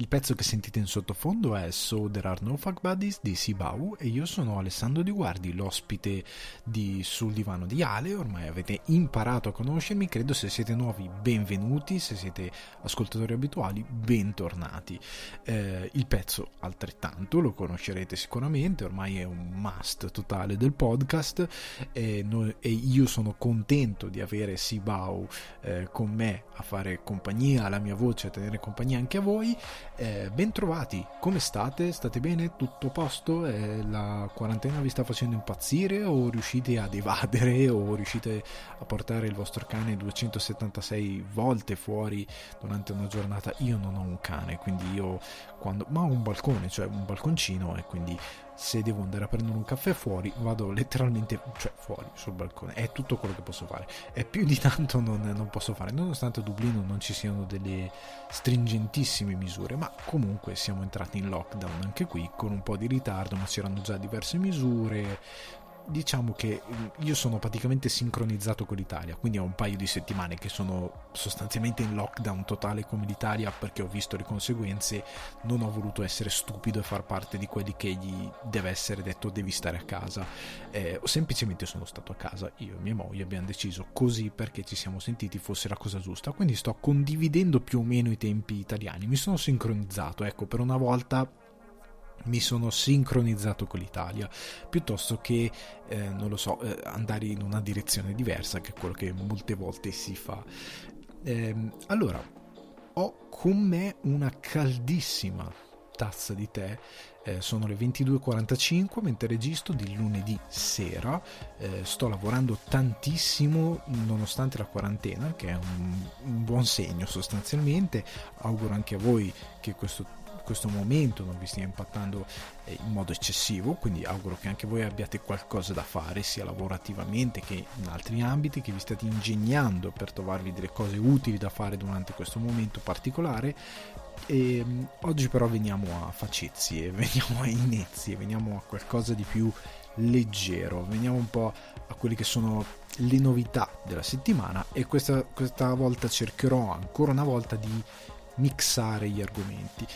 Il pezzo che sentite in sottofondo è So There Are No Fuck Buddies di Sibau e io sono Alessandro Di Guardi, l'ospite di Sul Divano di Ale. Ormai avete imparato a conoscermi, credo se siete nuovi benvenuti, se siete ascoltatori abituali bentornati. Eh, il pezzo altrettanto lo conoscerete sicuramente, ormai è un must totale del podcast e, noi, e io sono contento di avere Sibau eh, con me a fare compagnia alla mia voce, a tenere compagnia anche a voi. Eh, bentrovati, come state? State bene? Tutto a posto? Eh, la quarantena vi sta facendo impazzire o riuscite ad evadere o riuscite a portare il vostro cane 276 volte fuori durante una giornata? Io non ho un cane, quindi io quando... ma ho un balcone, cioè un balconcino e quindi se devo andare a prendere un caffè fuori, vado letteralmente, cioè fuori sul balcone, è tutto quello che posso fare. E più di tanto non, non, posso fare, nonostante a Dublino non ci siano delle stringentissime misure, ma comunque siamo entrati in lockdown anche qui con un po' di ritardo, ma c'erano già diverse misure, diciamo che io sono praticamente sincronizzato con l'Italia, quindi ho un paio di settimane che sono sostanzialmente in lockdown totale come l'Italia perché ho visto le conseguenze, non ho voluto essere stupido e far parte di quelli che gli deve essere detto devi stare a casa, eh, semplicemente sono stato a casa, io e mia moglie abbiamo deciso così perché ci siamo sentiti fosse la cosa giusta, quindi sto condividendo più o meno i tempi italiani, mi sono sincronizzato, ecco per una volta mi sono sincronizzato con l'Italia piuttosto che eh, non lo so eh, andare in una direzione diversa che è quello che molte volte si fa. Eh, allora ho con me una caldissima tazza di tè eh, sono le 22.45 mentre registro di lunedì sera eh, sto lavorando tantissimo nonostante la quarantena che è un, un buon segno sostanzialmente. Auguro anche a voi che questo questo momento non vi stia impattando eh, in modo eccessivo, quindi auguro che anche voi abbiate qualcosa da fare, sia lavorativamente che in altri ambiti, che vi state ingegnando per trovarvi delle cose utili da fare durante questo momento particolare. E, ehm, oggi però veniamo a facezie, veniamo a inezie, veniamo a qualcosa di più leggero, veniamo un po' a quelle che sono le novità della settimana e questa, questa volta cercherò ancora una volta di mixare gli argomenti.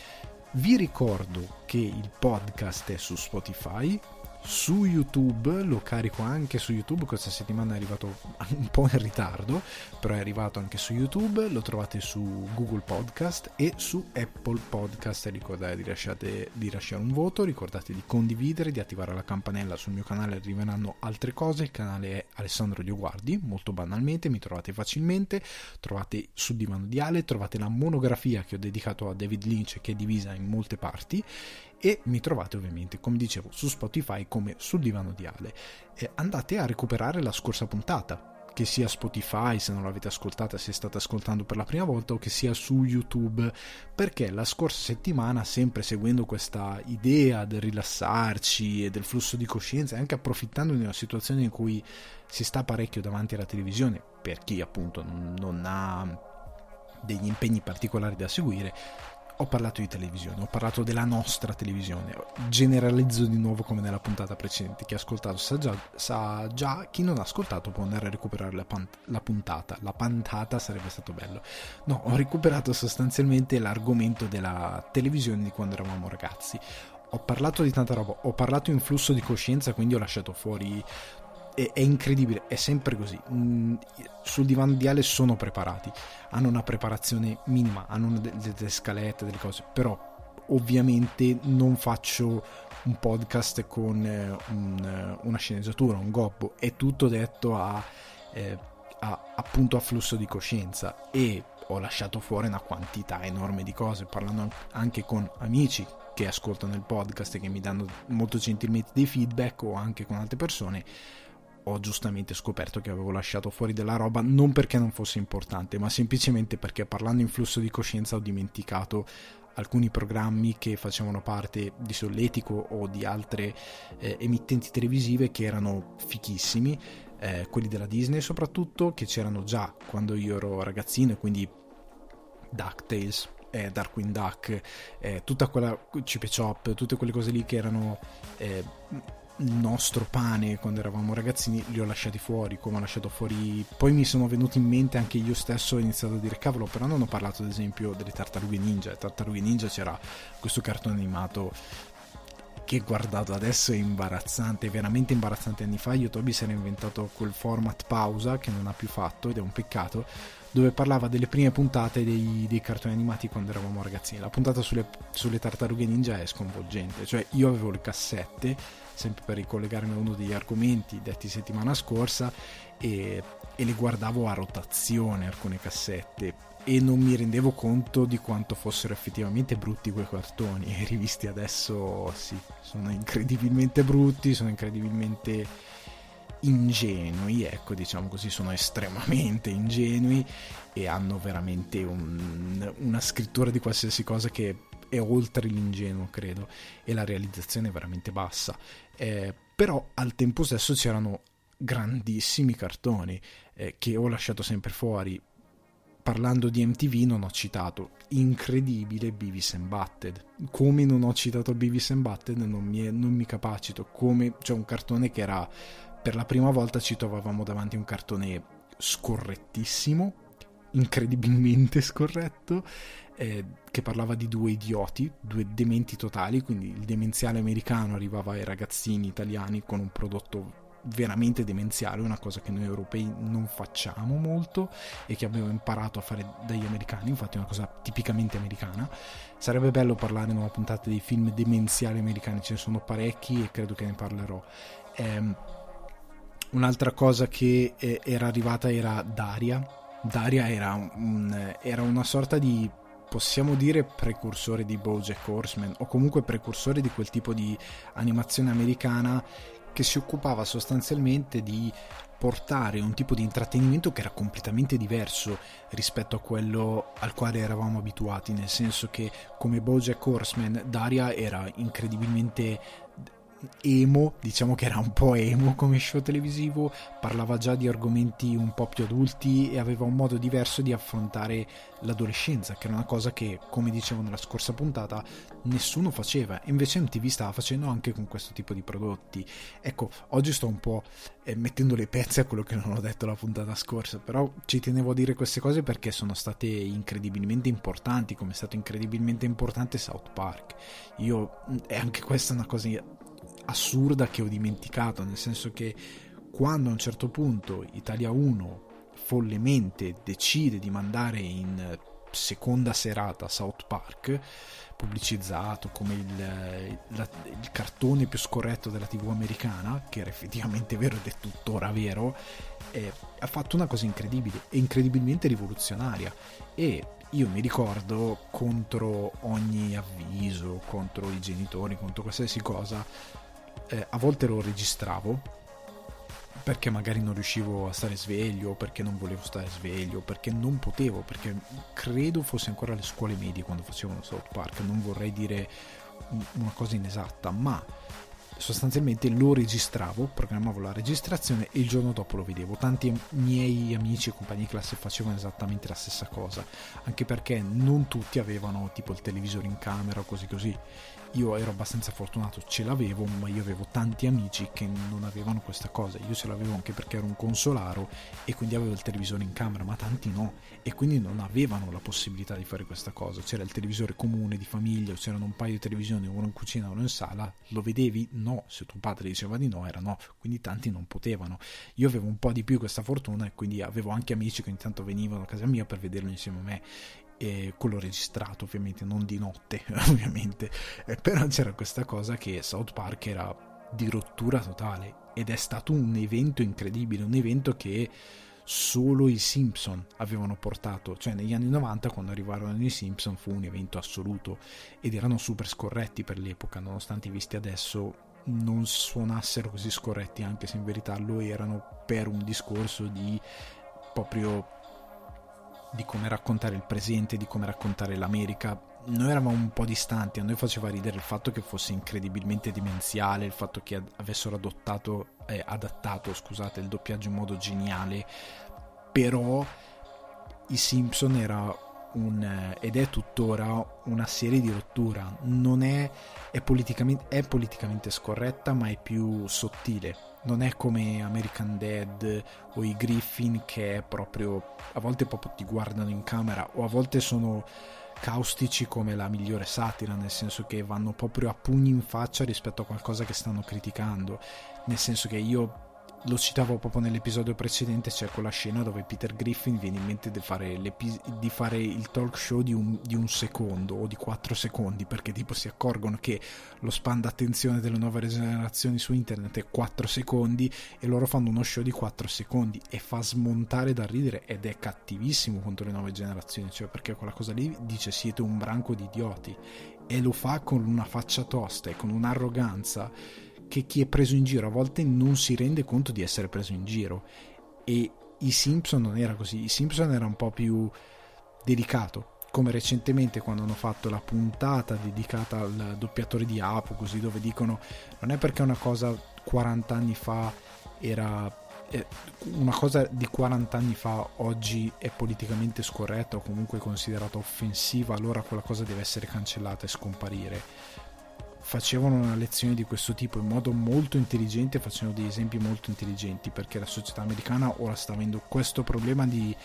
Vi ricordo che il podcast è su Spotify, su YouTube, lo carico anche su YouTube, questa settimana è arrivato un po' in ritardo, però è arrivato anche su YouTube, lo trovate su Google Podcast e su Apple Podcast, ricordate di, lasciate, di lasciare un voto, ricordate di condividere, di attivare la campanella sul mio canale, arriveranno altre cose, il canale è Alessandro Dioguardi, molto banalmente, mi trovate facilmente, trovate sul divano di Ale, trovate la monografia che ho dedicato a David Lynch che è divisa in molte parti e mi trovate ovviamente, come dicevo, su Spotify come sul divano di Ale. Eh, andate a recuperare la scorsa puntata, che sia Spotify se non l'avete ascoltata, se state ascoltando per la prima volta o che sia su YouTube, perché la scorsa settimana, sempre seguendo questa idea del rilassarci e del flusso di coscienza, e anche approfittando di una situazione in cui si sta parecchio davanti alla televisione, per chi appunto non ha degli impegni particolari da seguire, ho parlato di televisione, ho parlato della nostra televisione, generalizzo di nuovo come nella puntata precedente, chi ha ascoltato sa già, sa già chi non ha ascoltato può andare a recuperare la, pan- la puntata, la pantata sarebbe stato bello. No, ho recuperato sostanzialmente l'argomento della televisione di quando eravamo ragazzi. Ho parlato di tanta roba, ho parlato in flusso di coscienza, quindi ho lasciato fuori è, è, incredibile, è sempre così. Mm, sul divano di Ale sono preparati, hanno una preparazione minima, hanno delle, delle scalette, delle cose, però ovviamente non faccio un podcast con eh, un, una sceneggiatura, un gobbo, è tutto detto a, eh, a, appunto a flusso di coscienza e ho lasciato fuori una quantità enorme di cose, parlando anche con amici che ascoltano il podcast e che mi danno molto gentilmente dei feedback o anche con altre persone ho giustamente scoperto che avevo lasciato fuori della roba non perché non fosse importante, ma semplicemente perché parlando in flusso di coscienza ho dimenticato alcuni programmi che facevano parte di Solletico o di altre eh, emittenti televisive che erano fichissimi, eh, quelli della Disney soprattutto, che c'erano già quando io ero ragazzino, quindi DuckTales, eh, Darkwing Duck, eh, tutta quella Chip Chop, tutte quelle cose lì che erano eh, nostro pane quando eravamo ragazzini li ho lasciati fuori, come ho lasciato fuori. Poi mi sono venuti in mente anche io stesso ho iniziato a dire cavolo, però non ho parlato ad esempio delle tartarughe ninja. Tartarughe ninja c'era questo cartone animato che guardato adesso è imbarazzante, veramente imbarazzante. Anni fa Yotobi si era inventato quel format pausa che non ha più fatto ed è un peccato dove parlava delle prime puntate dei, dei cartoni animati quando eravamo ragazzini. La puntata sulle, sulle tartarughe ninja è sconvolgente, cioè io avevo le cassette, sempre per ricollegarmi a uno degli argomenti detti settimana scorsa, e, e le guardavo a rotazione alcune cassette e non mi rendevo conto di quanto fossero effettivamente brutti quei cartoni. E rivisti adesso sì, sono incredibilmente brutti, sono incredibilmente ingenui, ecco diciamo così, sono estremamente ingenui e hanno veramente un, una scrittura di qualsiasi cosa che è oltre l'ingenuo, credo, e la realizzazione è veramente bassa. Eh, però al tempo stesso c'erano grandissimi cartoni eh, che ho lasciato sempre fuori. Parlando di MTV non ho citato incredibile Beavis and Butted. Come non ho citato Beavis and Butted non mi, è, non mi capacito. Come c'è cioè un cartone che era per la prima volta ci trovavamo davanti a un cartone scorrettissimo, incredibilmente scorretto, eh, che parlava di due idioti, due dementi totali, quindi il demenziale americano arrivava ai ragazzini italiani con un prodotto veramente demenziale, una cosa che noi europei non facciamo molto e che abbiamo imparato a fare dagli americani, infatti è una cosa tipicamente americana. Sarebbe bello parlare in una puntata dei film demenziali americani, ce ne sono parecchi e credo che ne parlerò. Eh, Un'altra cosa che eh, era arrivata era Daria. Daria era, un, era una sorta di possiamo dire precursore di Bojack Horseman o comunque precursore di quel tipo di animazione americana che si occupava sostanzialmente di portare un tipo di intrattenimento che era completamente diverso rispetto a quello al quale eravamo abituati, nel senso che come Bojack Horseman Daria era incredibilmente emo, diciamo che era un po' emo come show televisivo, parlava già di argomenti un po' più adulti e aveva un modo diverso di affrontare l'adolescenza, che era una cosa che, come dicevo nella scorsa puntata, nessuno faceva, invece MTV stava facendo anche con questo tipo di prodotti. Ecco, oggi sto un po' eh, mettendo le pezze a quello che non ho detto la puntata scorsa, però ci tenevo a dire queste cose perché sono state incredibilmente importanti, come è stato incredibilmente importante South Park. Io, e anche questa è una cosa assurda che ho dimenticato, nel senso che quando a un certo punto Italia 1 follemente decide di mandare in seconda serata South Park, pubblicizzato come il, la, il, cartone più scorretto della TV americana, che era effettivamente vero ed è tuttora vero, eh, ha fatto una cosa incredibile e incredibilmente rivoluzionaria. E io mi ricordo contro ogni avviso, contro i genitori, contro qualsiasi cosa, eh, a volte lo registravo perché magari non riuscivo a stare sveglio, perché non volevo stare sveglio, perché non potevo, perché credo fosse ancora alle scuole medie quando facevano South Park, non vorrei dire una cosa inesatta, ma sostanzialmente lo registravo, programmavo la registrazione e il giorno dopo lo vedevo. Tanti miei amici e compagni di classe facevano esattamente la stessa cosa, anche perché non tutti avevano tipo il televisore in camera o così così io ero abbastanza fortunato, ce l'avevo, ma io avevo tanti amici che non avevano questa cosa. Io ce l'avevo anche perché ero un consolaro e quindi avevo il televisore in camera, ma tanti no, e quindi non avevano la possibilità di fare questa cosa. C'era il televisore comune di famiglia, c'erano un paio di televisioni, uno in cucina, uno in sala. Lo vedevi? No, se tuo padre diceva di no, era no, quindi tanti non potevano. Io avevo un po' di più questa fortuna e quindi avevo anche amici che ogni tanto venivano a casa mia per vederlo insieme a me e quello registrato ovviamente, non di notte ovviamente, eh, però c'era questa cosa che South Park era di rottura totale ed è stato un evento incredibile, un evento che solo i Simpson avevano portato, cioè negli anni 90 quando arrivarono i Simpson fu un evento assoluto ed erano super scorretti per l'epoca, nonostante visti adesso non suonassero così scorretti, anche se in verità lo erano per un discorso di proprio di come raccontare il presente, di come raccontare l'America. Noi eravamo un po' distanti, a noi faceva ridere il fatto che fosse incredibilmente dimenziale, il fatto che avessero adottato, eh, adattato scusate, il doppiaggio in modo geniale, però i Simpson era un, ed è tuttora una serie di rottura. Non è, è, politicamente, è politicamente scorretta, ma è più sottile. Non è come American Dead o i Griffin che proprio a volte proprio ti guardano in camera o a volte sono caustici come la migliore satira, nel senso che vanno proprio a pugni in faccia rispetto a qualcosa che stanno criticando. Nel senso che io lo citavo proprio nell'episodio precedente, c'è quella scena dove Peter Griffin viene in mente di fare, di fare il talk show di un, di un, secondo o di quattro secondi, perché tipo si accorgono che lo span d'attenzione delle nuove generazioni su internet è quattro secondi e loro fanno uno show di quattro secondi e fa smontare da ridere ed è cattivissimo contro le nuove generazioni, cioè perché quella cosa lì dice siete un branco di idioti e lo fa con una faccia tosta e con un'arroganza che chi è preso in giro a volte non si rende conto di essere preso in giro. E i Simpson non era così, i Simpson era un po' più delicato come recentemente quando hanno fatto la puntata dedicata al doppiatore di Apo così dove dicono non è perché una cosa 40 anni fa era eh, una cosa di 40 anni fa oggi è politicamente scorretta o comunque considerata offensiva allora quella cosa deve essere cancellata e scomparire facevano una lezione di questo tipo in modo molto intelligente, facevano degli esempi molto intelligenti, perché la società americana ora sta avendo questo problema di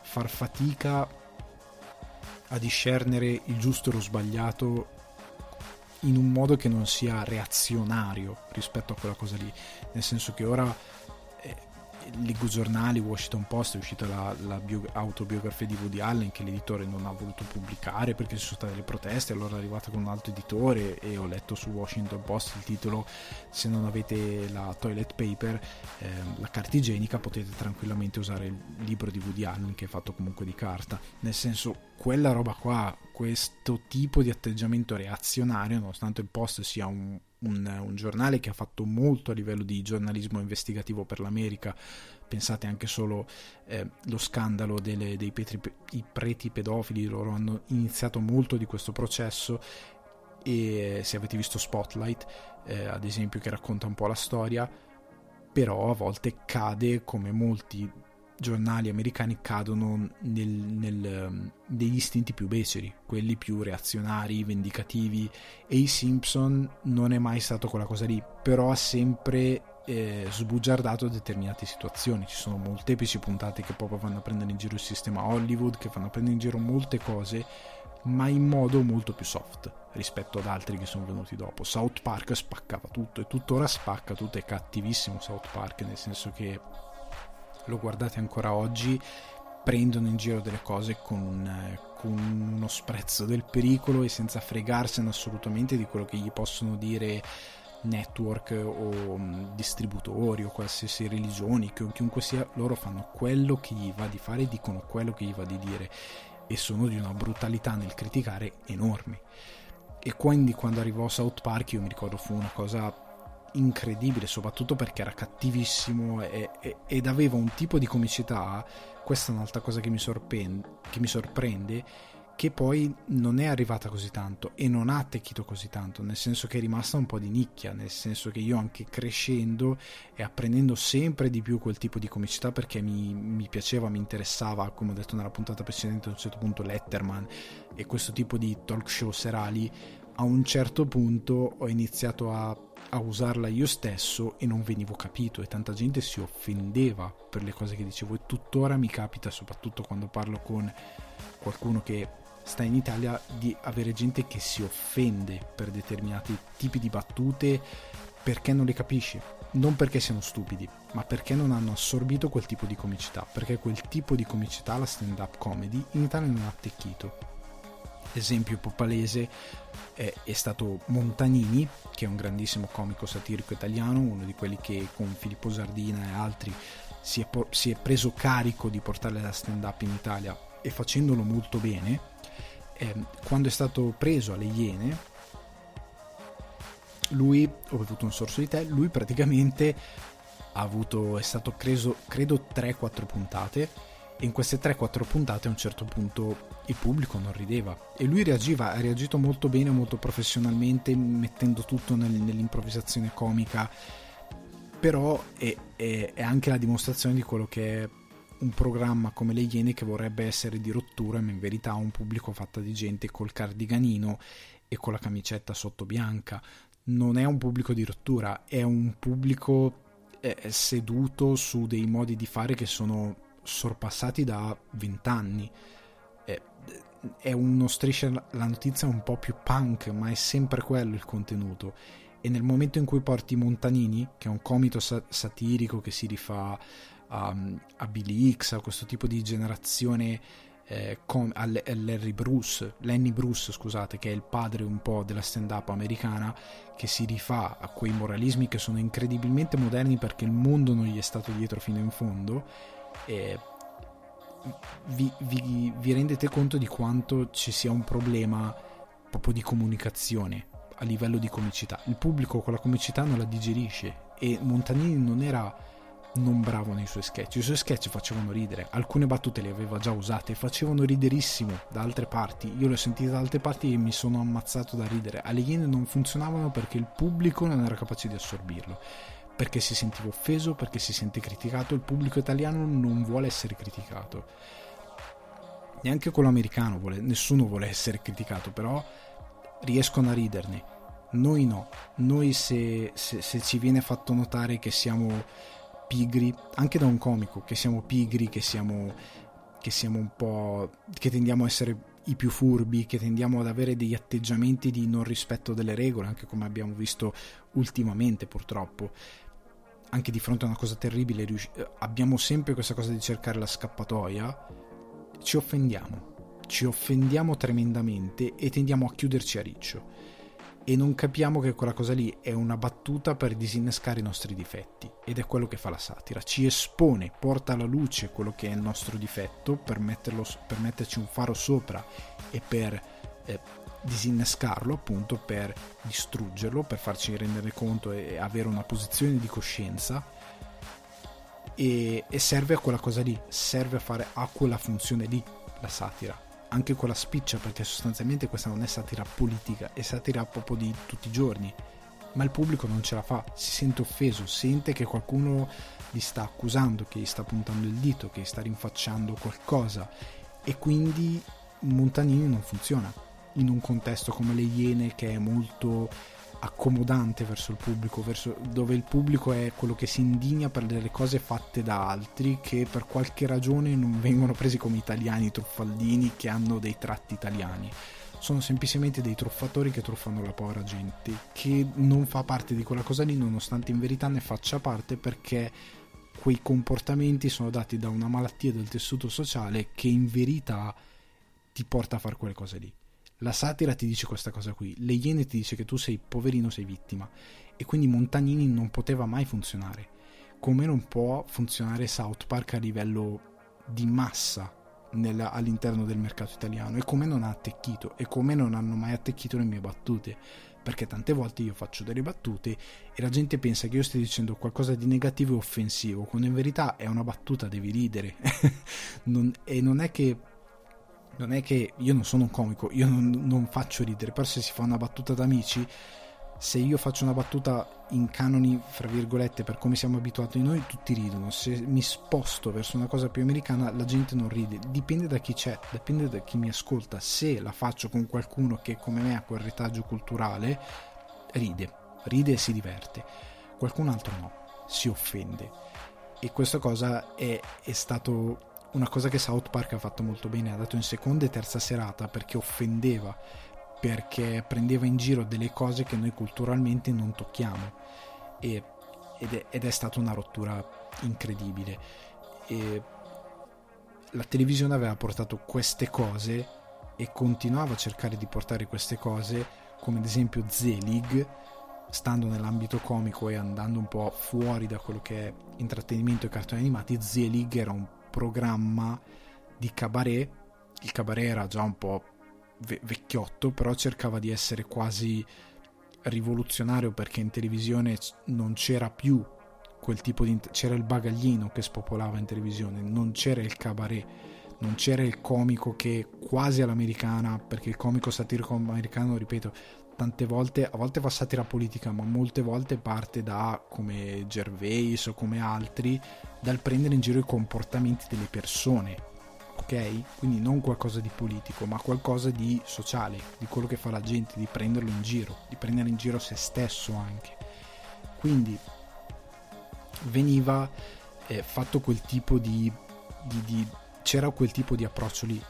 far fatica a discernere il giusto e lo sbagliato in un modo che non sia reazionario rispetto a quella cosa lì, nel senso che ora leggo giornali, Washington Post è uscita la, la bio, autobiografia di Woody Allen che l'editore non ha voluto pubblicare perché ci sono state le proteste, allora è arrivata con un altro editore e ho letto su Washington Post il titolo se non avete la toilet paper, eh, la carta igienica potete tranquillamente usare il libro di Woody Allen che è fatto comunque di carta, nel senso quella roba qua, questo tipo di atteggiamento reazionario, nonostante il Post sia un un, un, giornale che ha fatto molto a livello di giornalismo investigativo per l'America. Pensate anche solo eh, lo scandalo delle, dei petri, preti pedofili, loro hanno iniziato molto di questo processo e se avete visto Spotlight, eh, ad esempio, che racconta un po' la storia, però a volte cade come molti giornali americani cadono nel, nel, negli istinti più beceri, quelli più reazionari, vendicativi e i Simpson non è mai stato quella cosa lì, però ha sempre eh, sbugiardato determinate situazioni, ci sono molteplici puntate che proprio vanno a prendere in giro il sistema Hollywood, che vanno a prendere in giro molte cose, ma in modo molto più soft rispetto ad altri che sono venuti dopo. South Park spaccava tutto e tuttora spacca tutto, è cattivissimo South Park, nel senso che lo guardate ancora oggi, prendono in giro delle cose con, con uno sprezzo del pericolo e senza fregarsene assolutamente di quello che gli possono dire network o um, distributori o qualsiasi religioni, chiunque sia, loro fanno quello che gli va di fare e dicono quello che gli va di dire e sono di una brutalità nel criticare enorme. E quindi quando arrivò South Park io mi ricordo fu una cosa incredibile, soprattutto perché era cattivissimo e, e, ed aveva un tipo di comicità, questa è un'altra cosa che mi, sorprende, che mi sorprende, che poi non è arrivata così tanto e non ha attecchito così tanto, nel senso che è rimasta un po' di nicchia, nel senso che io anche crescendo e apprendendo sempre di più quel tipo di comicità perché mi, mi piaceva, mi interessava, come ho detto nella puntata precedente, a un certo punto Letterman e questo tipo di talk show serali, a un certo punto ho iniziato a a usarla io stesso e non venivo capito e tanta gente si offendeva per le cose che dicevo e tuttora mi capita soprattutto quando parlo con qualcuno che sta in Italia di avere gente che si offende per determinati tipi di battute perché non le capisce. Non perché siano stupidi, ma perché non hanno assorbito quel tipo di comicità, perché quel tipo di comicità, la stand-up comedy, in Italia non ha attecchito esempio popalese è, è, stato Montanini, che è un grandissimo comico satirico italiano, uno di quelli che con Filippo Sardina e altri si è, si è preso carico di portare la stand up in Italia e facendolo molto bene. Eh, quando è stato preso alle Iene, lui, ho bevuto un sorso di tè, lui praticamente ha avuto, è stato preso credo 3-4 puntate in queste 3-4 puntate a un certo punto il pubblico non rideva e lui reagiva, ha reagito molto bene, molto professionalmente, mettendo tutto nel, nell'improvvisazione comica, però è, è, è, anche la dimostrazione di quello che è un programma come Le Iene che vorrebbe essere di rottura, ma in verità ha un pubblico fatto di gente col cardiganino e con la camicetta sotto bianca. Non è un pubblico di rottura, è un pubblico eh, seduto su dei modi di fare che sono sorpassati da vent'anni. Eh, è uno striscia la notizia un po' più punk, ma è sempre quello il contenuto. E nel momento in cui porti Montanini, che è un comito sa- satirico che si rifà a, a Billy X, a questo tipo di generazione eh, con, a Larry Bruce, Lenny Bruce, scusate, che è il padre un po' della stand-up americana, che si rifà a quei moralismi che sono incredibilmente moderni perché il mondo non gli è stato dietro fino in fondo. E vi, vi, vi rendete conto di quanto ci sia un problema proprio di comunicazione a livello di comicità. Il pubblico con la comicità non la digerisce e Montanini non era non bravo nei suoi sketch. I suoi sketch facevano ridere, alcune battute le aveva già usate, facevano riderissimo da altre parti. Io le ho sentite da altre parti e mi sono ammazzato da ridere. Alle Iene non funzionavano perché il pubblico non era capace di assorbirlo. Perché si sentiva offeso, perché si sente criticato. Il pubblico italiano non vuole essere criticato. Neanche quello americano vuole, nessuno vuole essere criticato, però riescono a riderne. Noi no, noi se, se, se ci viene fatto notare che siamo pigri, anche da un comico, che siamo pigri, che siamo, che siamo un po'... che tendiamo a essere i più furbi, che tendiamo ad avere degli atteggiamenti di non rispetto delle regole, anche come abbiamo visto ultimamente purtroppo. Anche di fronte a una cosa terribile abbiamo sempre questa cosa di cercare la scappatoia, ci offendiamo, ci offendiamo tremendamente e tendiamo a chiuderci a riccio. E non capiamo che quella cosa lì è una battuta per disinnescare i nostri difetti. Ed è quello che fa la satira, ci espone, porta alla luce quello che è il nostro difetto per, metterlo, per metterci un faro sopra e per eh, disinnescarlo appunto per distruggerlo, per farci rendere conto e avere una posizione di coscienza. E, e serve a quella cosa lì, serve a fare a quella funzione lì la satira. Anche con la spiccia, perché sostanzialmente questa non è satira politica, è satira proprio di tutti i giorni. Ma il pubblico non ce la fa, si sente offeso, sente che qualcuno gli sta accusando, che gli sta puntando il dito, che gli sta rinfacciando qualcosa. E quindi Montanini non funziona in un contesto come le Iene che è molto accomodante verso il pubblico, verso, dove il pubblico è quello che si indigna per delle cose fatte da altri che per qualche ragione non vengono presi come italiani truffaldini che hanno dei tratti italiani. Sono semplicemente dei truffatori che truffano la povera gente, che non fa parte di quella cosa lì, nonostante in verità ne faccia parte perché quei comportamenti sono dati da una malattia del tessuto sociale che in verità ti porta a fare quelle cose lì. La satira ti dice questa cosa qui, le Iene ti dice che tu sei poverino, sei vittima. E quindi Montagnini non poteva mai funzionare. Come non può funzionare South Park a livello di massa nel, all'interno del mercato italiano? E come non ha attecchito? E come non hanno mai attecchito le mie battute? Perché tante volte io faccio delle battute e la gente pensa che io stia dicendo qualcosa di negativo e offensivo quando in verità è una battuta devi ridere. Non, e non è che non è che io non sono un comico, io non, non, faccio ridere, però se si fa una battuta da amici, se io faccio una battuta in canoni, fra virgolette, per come siamo abituati noi, tutti ridono. Se mi sposto verso una cosa più americana, la gente non ride. Dipende da chi c'è, dipende da chi mi ascolta. Se la faccio con qualcuno che come me ha quel retaggio culturale, ride, ride e si diverte. Qualcun altro no, si offende. E questa cosa è, è stato una cosa che South Park ha fatto molto bene, ha dato in seconda e terza serata perché offendeva, perché prendeva in giro delle cose che noi culturalmente non tocchiamo e, ed, è, ed, è, stata una rottura incredibile. E la televisione aveva portato queste cose e continuava a cercare di portare queste cose, come ad esempio Zelig, stando nell'ambito comico e andando un po' fuori da quello che è intrattenimento e cartoni animati, Zelig era un programma di cabaret. Il cabaret era già un po' ve- vecchiotto, però cercava di essere quasi rivoluzionario perché in televisione non c'era più quel tipo di... c'era il bagaglino che spopolava in televisione, non c'era il cabaret, non c'era il comico che quasi all'americana, perché il comico satirico americano, ripeto, tante volte, a volte fa satira politica, ma molte volte parte da, come Gervais o come altri, dal prendere in giro i comportamenti delle persone, ok? Quindi non qualcosa di politico, ma qualcosa di sociale, di quello che fa la gente, di prenderlo in giro, di prendere in giro se stesso anche. Quindi veniva eh, fatto quel tipo di, di, di, c'era quel tipo di approccio lì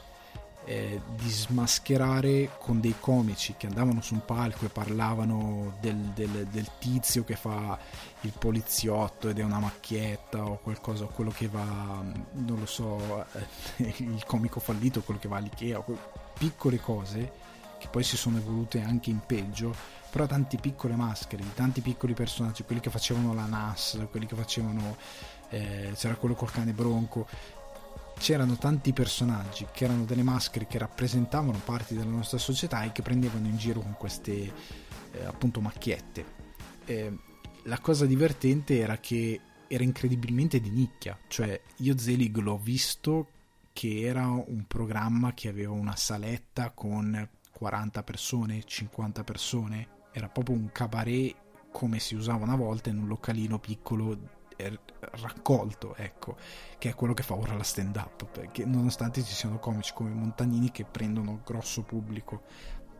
eh, di smascherare con dei comici che andavano su un palco e parlavano del, del, del, tizio che fa il poliziotto ed è una macchietta o qualcosa, quello che va, non lo so, eh, il comico fallito, quello che va all'Ikea, piccole cose che poi si sono evolute anche in peggio, però tante piccole maschere, tanti piccoli personaggi, quelli che facevano la NAS, quelli che facevano, eh, c'era quello col cane bronco, c'erano tanti personaggi che erano delle maschere che rappresentavano parti della nostra società e che prendevano in giro con queste eh, appunto macchiette. Eh, la cosa divertente era che era incredibilmente di nicchia, cioè io Zelig l'ho visto che era un programma che aveva una saletta con 40 persone, 50 persone, era proprio un cabaret come si usava una volta in un localino piccolo raccolto, ecco, che è quello che fa ora la stand up, perché nonostante ci siano comici come Montanini che prendono grosso pubblico,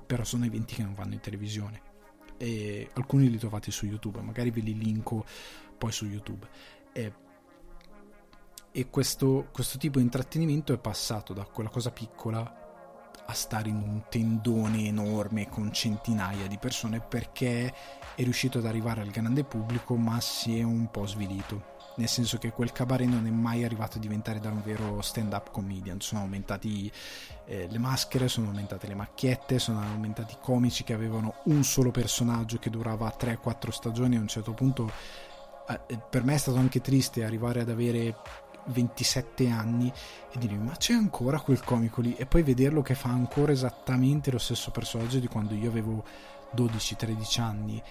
però sono eventi che non vanno in televisione. E alcuni li trovate su YouTube, magari ve li linko poi su YouTube. E, e questo, questo tipo di intrattenimento è passato da quella cosa piccola a stare in un tendone enorme con centinaia di persone perché è riuscito ad arrivare al grande pubblico ma si è un po' svilito. Nel senso che quel cabaret non è mai arrivato a diventare da un vero stand up comedian. Sono aumentati eh, le maschere sono aumentate le macchiette sono aumentati i comici che avevano un solo personaggio che durava 3-4 stagioni. A un certo punto eh, per me è stato anche triste arrivare ad avere 27 anni e dirmi ma c'è ancora quel comico lì? E poi vederlo che fa ancora esattamente lo stesso personaggio di quando io avevo 12-13 anni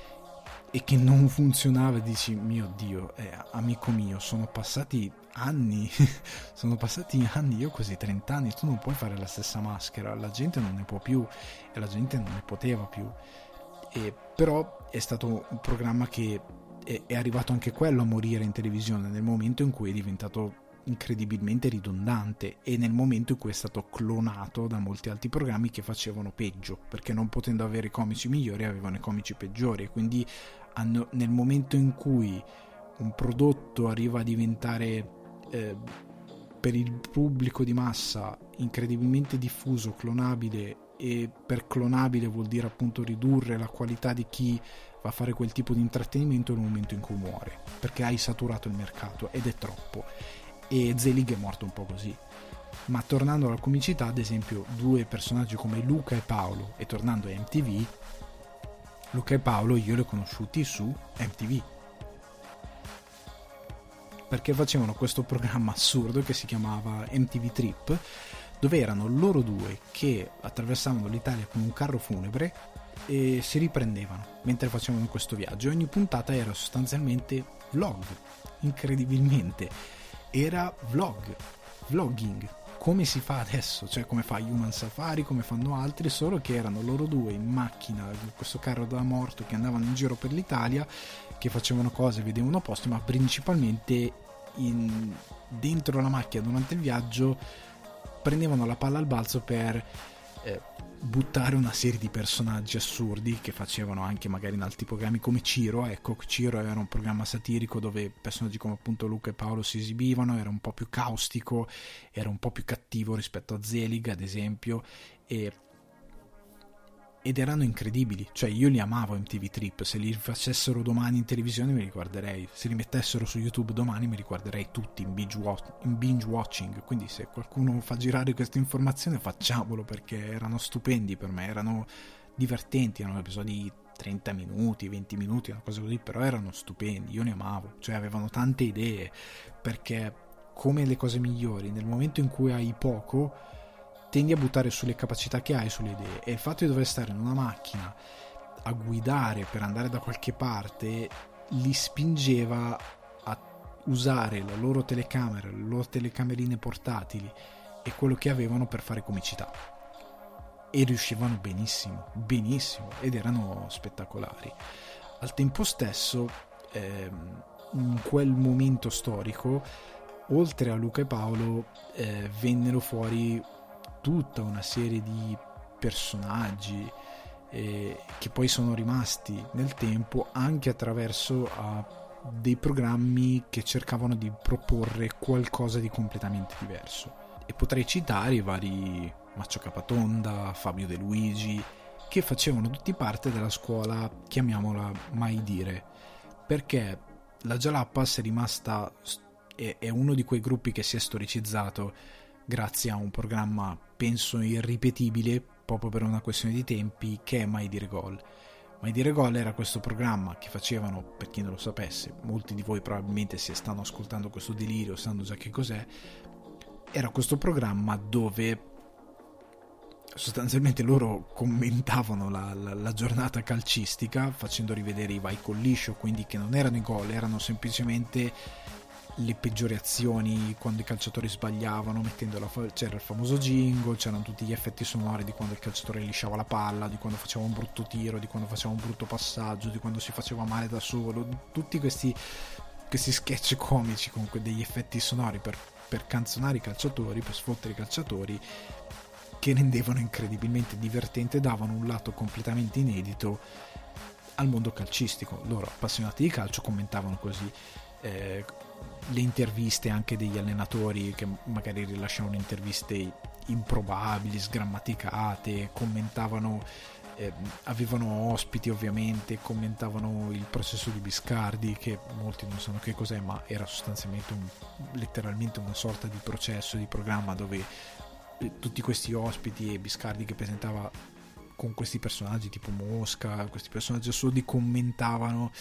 e che non funzionava dici mio dio eh, amico mio sono passati anni sono passati anni io così 30 anni tu non puoi fare la stessa maschera la gente non ne può più e la gente non ne poteva più. E, però è stato un programma che è arrivato anche quello a morire in televisione nel momento in cui è diventato incredibilmente ridondante e nel momento in cui è stato clonato da molti altri programmi che facevano peggio perché non potendo avere i comici migliori avevano i comici peggiori. E quindi hanno, nel momento in cui un prodotto arriva a diventare eh, per il pubblico di massa incredibilmente diffuso, clonabile e per clonabile vuol dire appunto ridurre la qualità di chi va a fare quel tipo di intrattenimento nel momento in cui muore, perché hai saturato il mercato ed è troppo. E Zelig è morto un po' così. Ma tornando alla comicità, ad esempio, due personaggi come Luca e Paolo, e tornando a MTV, Luca e Paolo io li ho conosciuti su MTV. Perché facevano questo programma assurdo che si chiamava MTV Trip, dove erano loro due che attraversavano l'Italia con un carro funebre e si riprendevano mentre facevano questo viaggio. Ogni puntata era sostanzialmente vlog, incredibilmente. Era vlog, vlogging, come si fa adesso, cioè come fa Human Safari, come fanno altri, solo che erano loro due in macchina, in questo carro da morto che andavano in giro per l'Italia, che facevano cose, vedevano posti, ma principalmente in, dentro la macchina durante il viaggio prendevano la palla al balzo per eh, buttare una serie di personaggi assurdi che facevano anche magari in altri programmi come Ciro, ecco Ciro era un programma satirico dove personaggi come appunto Luca e Paolo si esibivano, era un po' più caustico, era un po' più cattivo rispetto a Zelig ad esempio e ed erano incredibili, cioè io li amavo MTV Trip, se li facessero domani in televisione mi riguarderei, se li mettessero su YouTube domani mi riguarderei tutti in binge, watch, in binge watching, quindi se qualcuno fa girare questa informazione facciamolo perché erano stupendi per me, erano divertenti, erano episodi 30 minuti, 20 minuti, una cosa così, però erano stupendi, io li amavo, cioè avevano tante idee, perché come le cose migliori, nel momento in cui hai poco tendi a buttare sulle capacità che hai, sulle idee. E il fatto di dover stare in una macchina a guidare per andare da qualche parte li spingeva a usare la loro telecamera, le loro telecamerine portatili e quello che avevano per fare comicità. e riuscivano benissimo, benissimo ed erano spettacolari. Al tempo stesso, ehm, in quel momento storico, oltre a Luca e Paolo, eh, vennero fuori tutta una serie di personaggi eh, che poi sono rimasti nel tempo anche attraverso a dei programmi che cercavano di proporre qualcosa di completamente diverso. E potrei citare i vari Maccio Capatonda, Fabio De Luigi, che facevano tutti parte della scuola, chiamiamola Mai Dire, perché la Jalapas è rimasta, è uno di quei gruppi che si è storicizzato grazie a un programma, penso, irripetibile, proprio per una questione di tempi, che è Mai Dire Gol. Mai Dire Gol era questo programma che facevano, per chi non lo sapesse, molti di voi probabilmente se stanno ascoltando questo delirio sanno già che cos'è, era questo programma dove sostanzialmente loro commentavano la, la, la, giornata calcistica facendo rivedere i vai col liscio, quindi che non erano i gol, erano semplicemente le peggiori azioni quando i calciatori sbagliavano, la, c'era il famoso jingle, c'erano tutti gli effetti sonori di quando il calciatore lisciava la palla, di quando faceva un brutto tiro, di quando faceva un brutto passaggio, di quando si faceva male da solo, tutti questi, questi sketch comici con degli effetti sonori per, per canzonare i calciatori, per sfottere i calciatori che rendevano incredibilmente divertente davano un lato completamente inedito al mondo calcistico. Loro, appassionati di calcio, commentavano così eh, le interviste anche degli allenatori che magari rilasciavano interviste improbabili, sgrammaticate, commentavano, eh, avevano ospiti ovviamente, commentavano il processo di Biscardi che molti non sanno che cos'è, ma era sostanzialmente un, letteralmente una sorta di processo, di programma dove eh, tutti questi ospiti e Biscardi che presentava con questi personaggi tipo Mosca, questi personaggi assurdi commentavano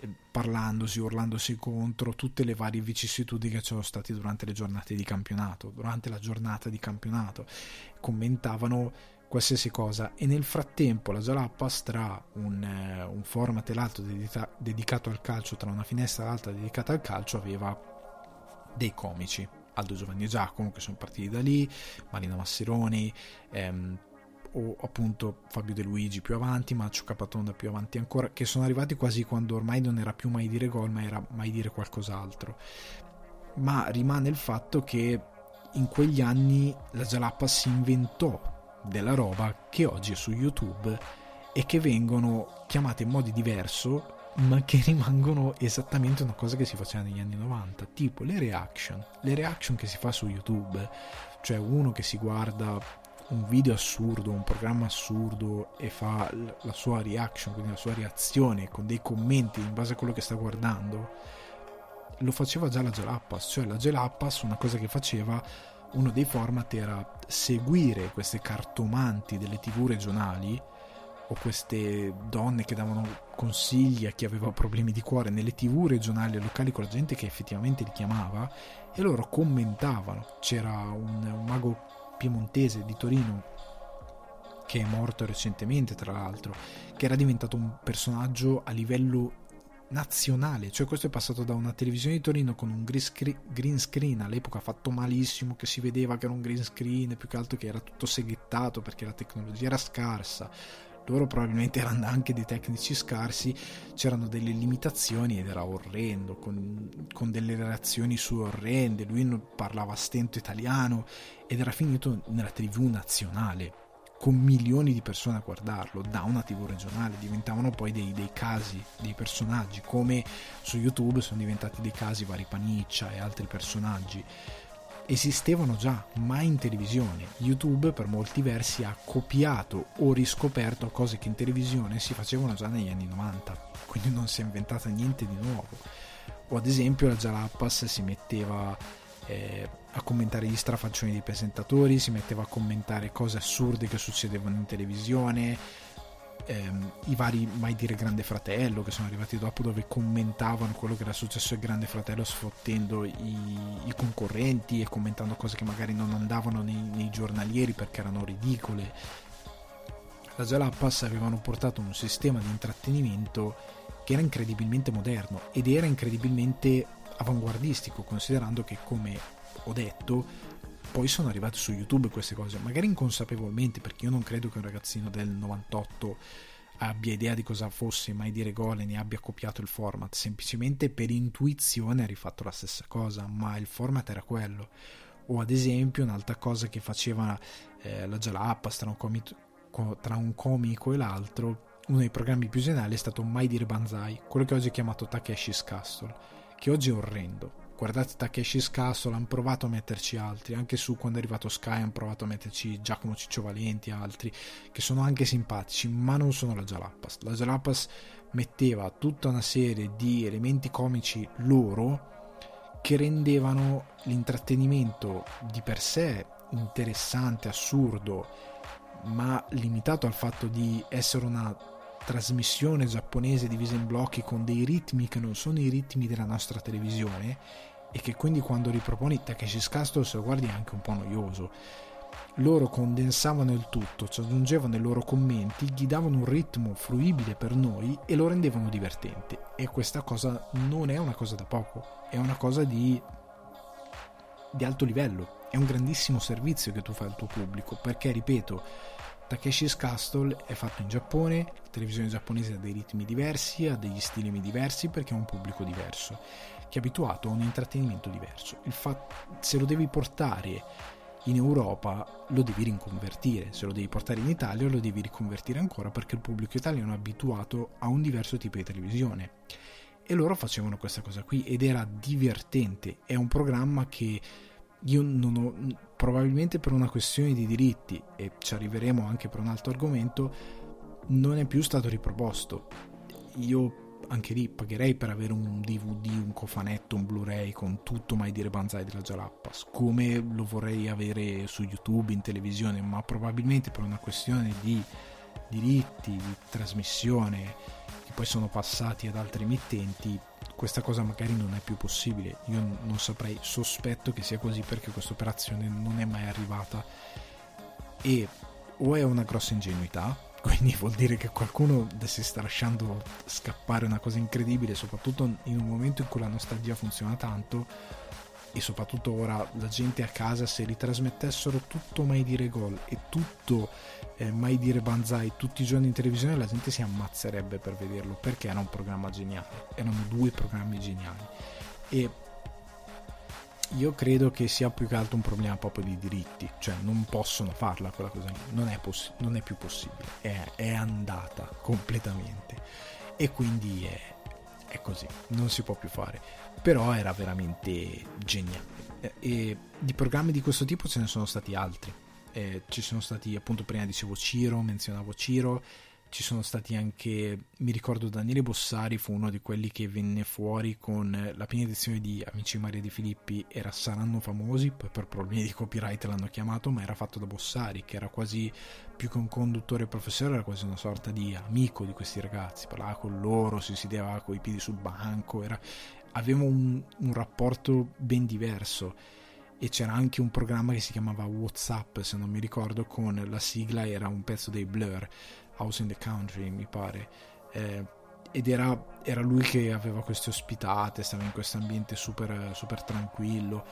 eh, parlandosi, urlandosi contro tutte le varie vicissitudini che c'erano state durante le giornate di campionato, durante la giornata di campionato, commentavano qualsiasi cosa. E nel frattempo la Jalapas tra un, eh, un format e l'altro dedita- dedicato al calcio, tra una finestra e l'altra dedicata al calcio, aveva dei comici. Aldo Giovanni e Giacomo che sono partiti da lì, Marina Masseroni, ehm, o appunto Fabio De Luigi più avanti, Maccio Capatonda più avanti ancora, che sono arrivati quasi quando ormai non era più mai dire gol, ma era mai dire qualcos'altro. Ma rimane il fatto che in quegli anni la Jalappa si inventò della roba che oggi è su YouTube e che vengono chiamate in modi diverso ma che rimangono esattamente una cosa che si faceva negli anni 90, tipo le reaction, le reaction che si fa su YouTube, cioè uno che si guarda un video assurdo, un programma assurdo e fa la sua reaction, quindi la sua reazione con dei commenti in base a quello che sta guardando, lo faceva già la Gelappas, cioè la Gelappas una cosa che faceva uno dei format era seguire queste cartomanti delle tv regionali o queste donne che davano consigli a chi aveva problemi di cuore nelle tv regionali e locali con la gente che effettivamente li chiamava e loro commentavano. C'era un, un mago piemontese di Torino che è morto recentemente tra l'altro, che era diventato un personaggio a livello nazionale, cioè questo è passato da una televisione di Torino con un green screen all'epoca fatto malissimo, che si vedeva che era un green screen, più che altro che era tutto seghettato perché la tecnologia era scarsa, loro probabilmente erano anche dei tecnici scarsi, c'erano delle limitazioni ed era orrendo, con, con delle reazioni su orrende, lui parlava stento italiano ed era finito nella tv nazionale con milioni di persone a guardarlo da una tv regionale diventavano poi dei, dei, casi dei personaggi come su youtube sono diventati dei casi vari Paniccia e altri personaggi esistevano già, ma in televisione. YouTube per molti versi ha copiato o riscoperto cose che in televisione si facevano già negli anni 90, quindi non si è inventata niente di nuovo. O ad esempio la Jalapas si metteva eh, a commentare gli strafaccioni dei presentatori, si metteva a commentare cose assurde che succedevano in televisione, ehm, i vari Mai dire Grande Fratello che sono arrivati dopo dove commentavano quello che era successo al Grande Fratello sfottendo i, i concorrenti e commentando cose che magari non andavano nei, nei giornalieri perché erano ridicole. La Jalapas avevano portato un sistema di intrattenimento che era incredibilmente moderno ed era incredibilmente avanguardistico considerando che come ho detto poi sono arrivate su YouTube queste cose, magari inconsapevolmente, perché io non credo che un ragazzino del 98 abbia idea di cosa fosse mai dire gol e ne abbia copiato il format, semplicemente per intuizione ha rifatto la stessa cosa, ma il format era quello. O ad esempio un'altra cosa che faceva eh, la Jalappas tra tra un comico e l'altro, uno dei programmi più geniali è stato Mai dire Banzai, quello che oggi è chiamato Takeshi's Castle, che oggi è orrendo guardate Takeshi's Castle, hanno provato a metterci altri, anche su quando è arrivato Sky hanno provato a metterci Giacomo Ciccio Valenti, altri, che sono anche simpatici, ma non sono la Jalapas. La Jalapas metteva tutta una serie di elementi comici loro che rendevano l'intrattenimento di per sé interessante, assurdo, ma limitato al fatto di essere una trasmissione giapponese divisa in blocchi con dei ritmi che non sono i ritmi della nostra televisione e che quindi quando riproponi Takeshi's Castle se lo guardi è anche un po' noioso loro condensavano il tutto, ci aggiungevano i loro commenti, gli davano un ritmo fruibile per noi e lo rendevano divertente. E questa cosa non è una cosa da poco, è una cosa di, di alto livello, è un grandissimo servizio che tu fai al tuo pubblico, perché ripeto, Takeshi's Castle è fatto in Giappone, la televisione giapponese ha dei ritmi diversi, ha degli stili diversi perché ha un pubblico diverso, che è abituato a un intrattenimento diverso. Fatto, se lo devi portare in Europa lo devi riconvertire, se lo devi portare in Italia lo devi riconvertire ancora perché il pubblico italiano è abituato a un diverso tipo di televisione. E loro facevano questa cosa qui ed era divertente, è un programma che io non ho, probabilmente per una questione di diritti, e ci arriveremo anche per un altro argomento, non è più stato riproposto. Io anche lì pagherei per avere un DVD, un cofanetto, un Blu-ray con tutto mai dire Banzai della Jalappas, come lo vorrei avere su YouTube, in televisione, ma probabilmente per una questione di diritti, di trasmissione, che poi sono passati ad altri emittenti, questa cosa magari non è più possibile. Io non saprei, sospetto che sia così perché questa operazione non è mai arrivata. E o è una grossa ingenuità, quindi vuol dire che qualcuno si sta lasciando scappare una cosa incredibile, soprattutto in un momento in cui la nostalgia funziona tanto e soprattutto ora la gente a casa se ritrasmettessero tutto mai dire gol e tutto eh, mai dire banzai tutti i giorni in televisione la gente si ammazzerebbe per vederlo perché era un programma geniale erano due programmi geniali. E io credo che sia più che altro un problema proprio di diritti cioè non possono farla quella cosa lì non è, poss- non è più possibile è, è, andata completamente. E quindi è, è così non si può più fare però era veramente geniale e di programmi di questo tipo ce ne sono stati altri. Eh, ci sono stati appunto prima dicevo Ciro, menzionavo Ciro, ci sono stati anche, mi ricordo Daniele Bossari fu uno di quelli che venne fuori con la prima edizione di Amici Maria di Filippi, era Saranno Famosi, poi per problemi di copyright l'hanno chiamato, ma era fatto da Bossari, che era quasi più che un conduttore professore, era quasi una sorta di amico di questi ragazzi, parlava con loro, si sedeva con i piedi sul banco, era, aveva un, un rapporto ben diverso e c'era anche un programma che si chiamava Whatsapp se non mi ricordo con la sigla era un pezzo dei Blur House in the Country mi pare. Eh, ed era, era, lui che aveva queste ospitate stava in questo ambiente super, super tranquillo.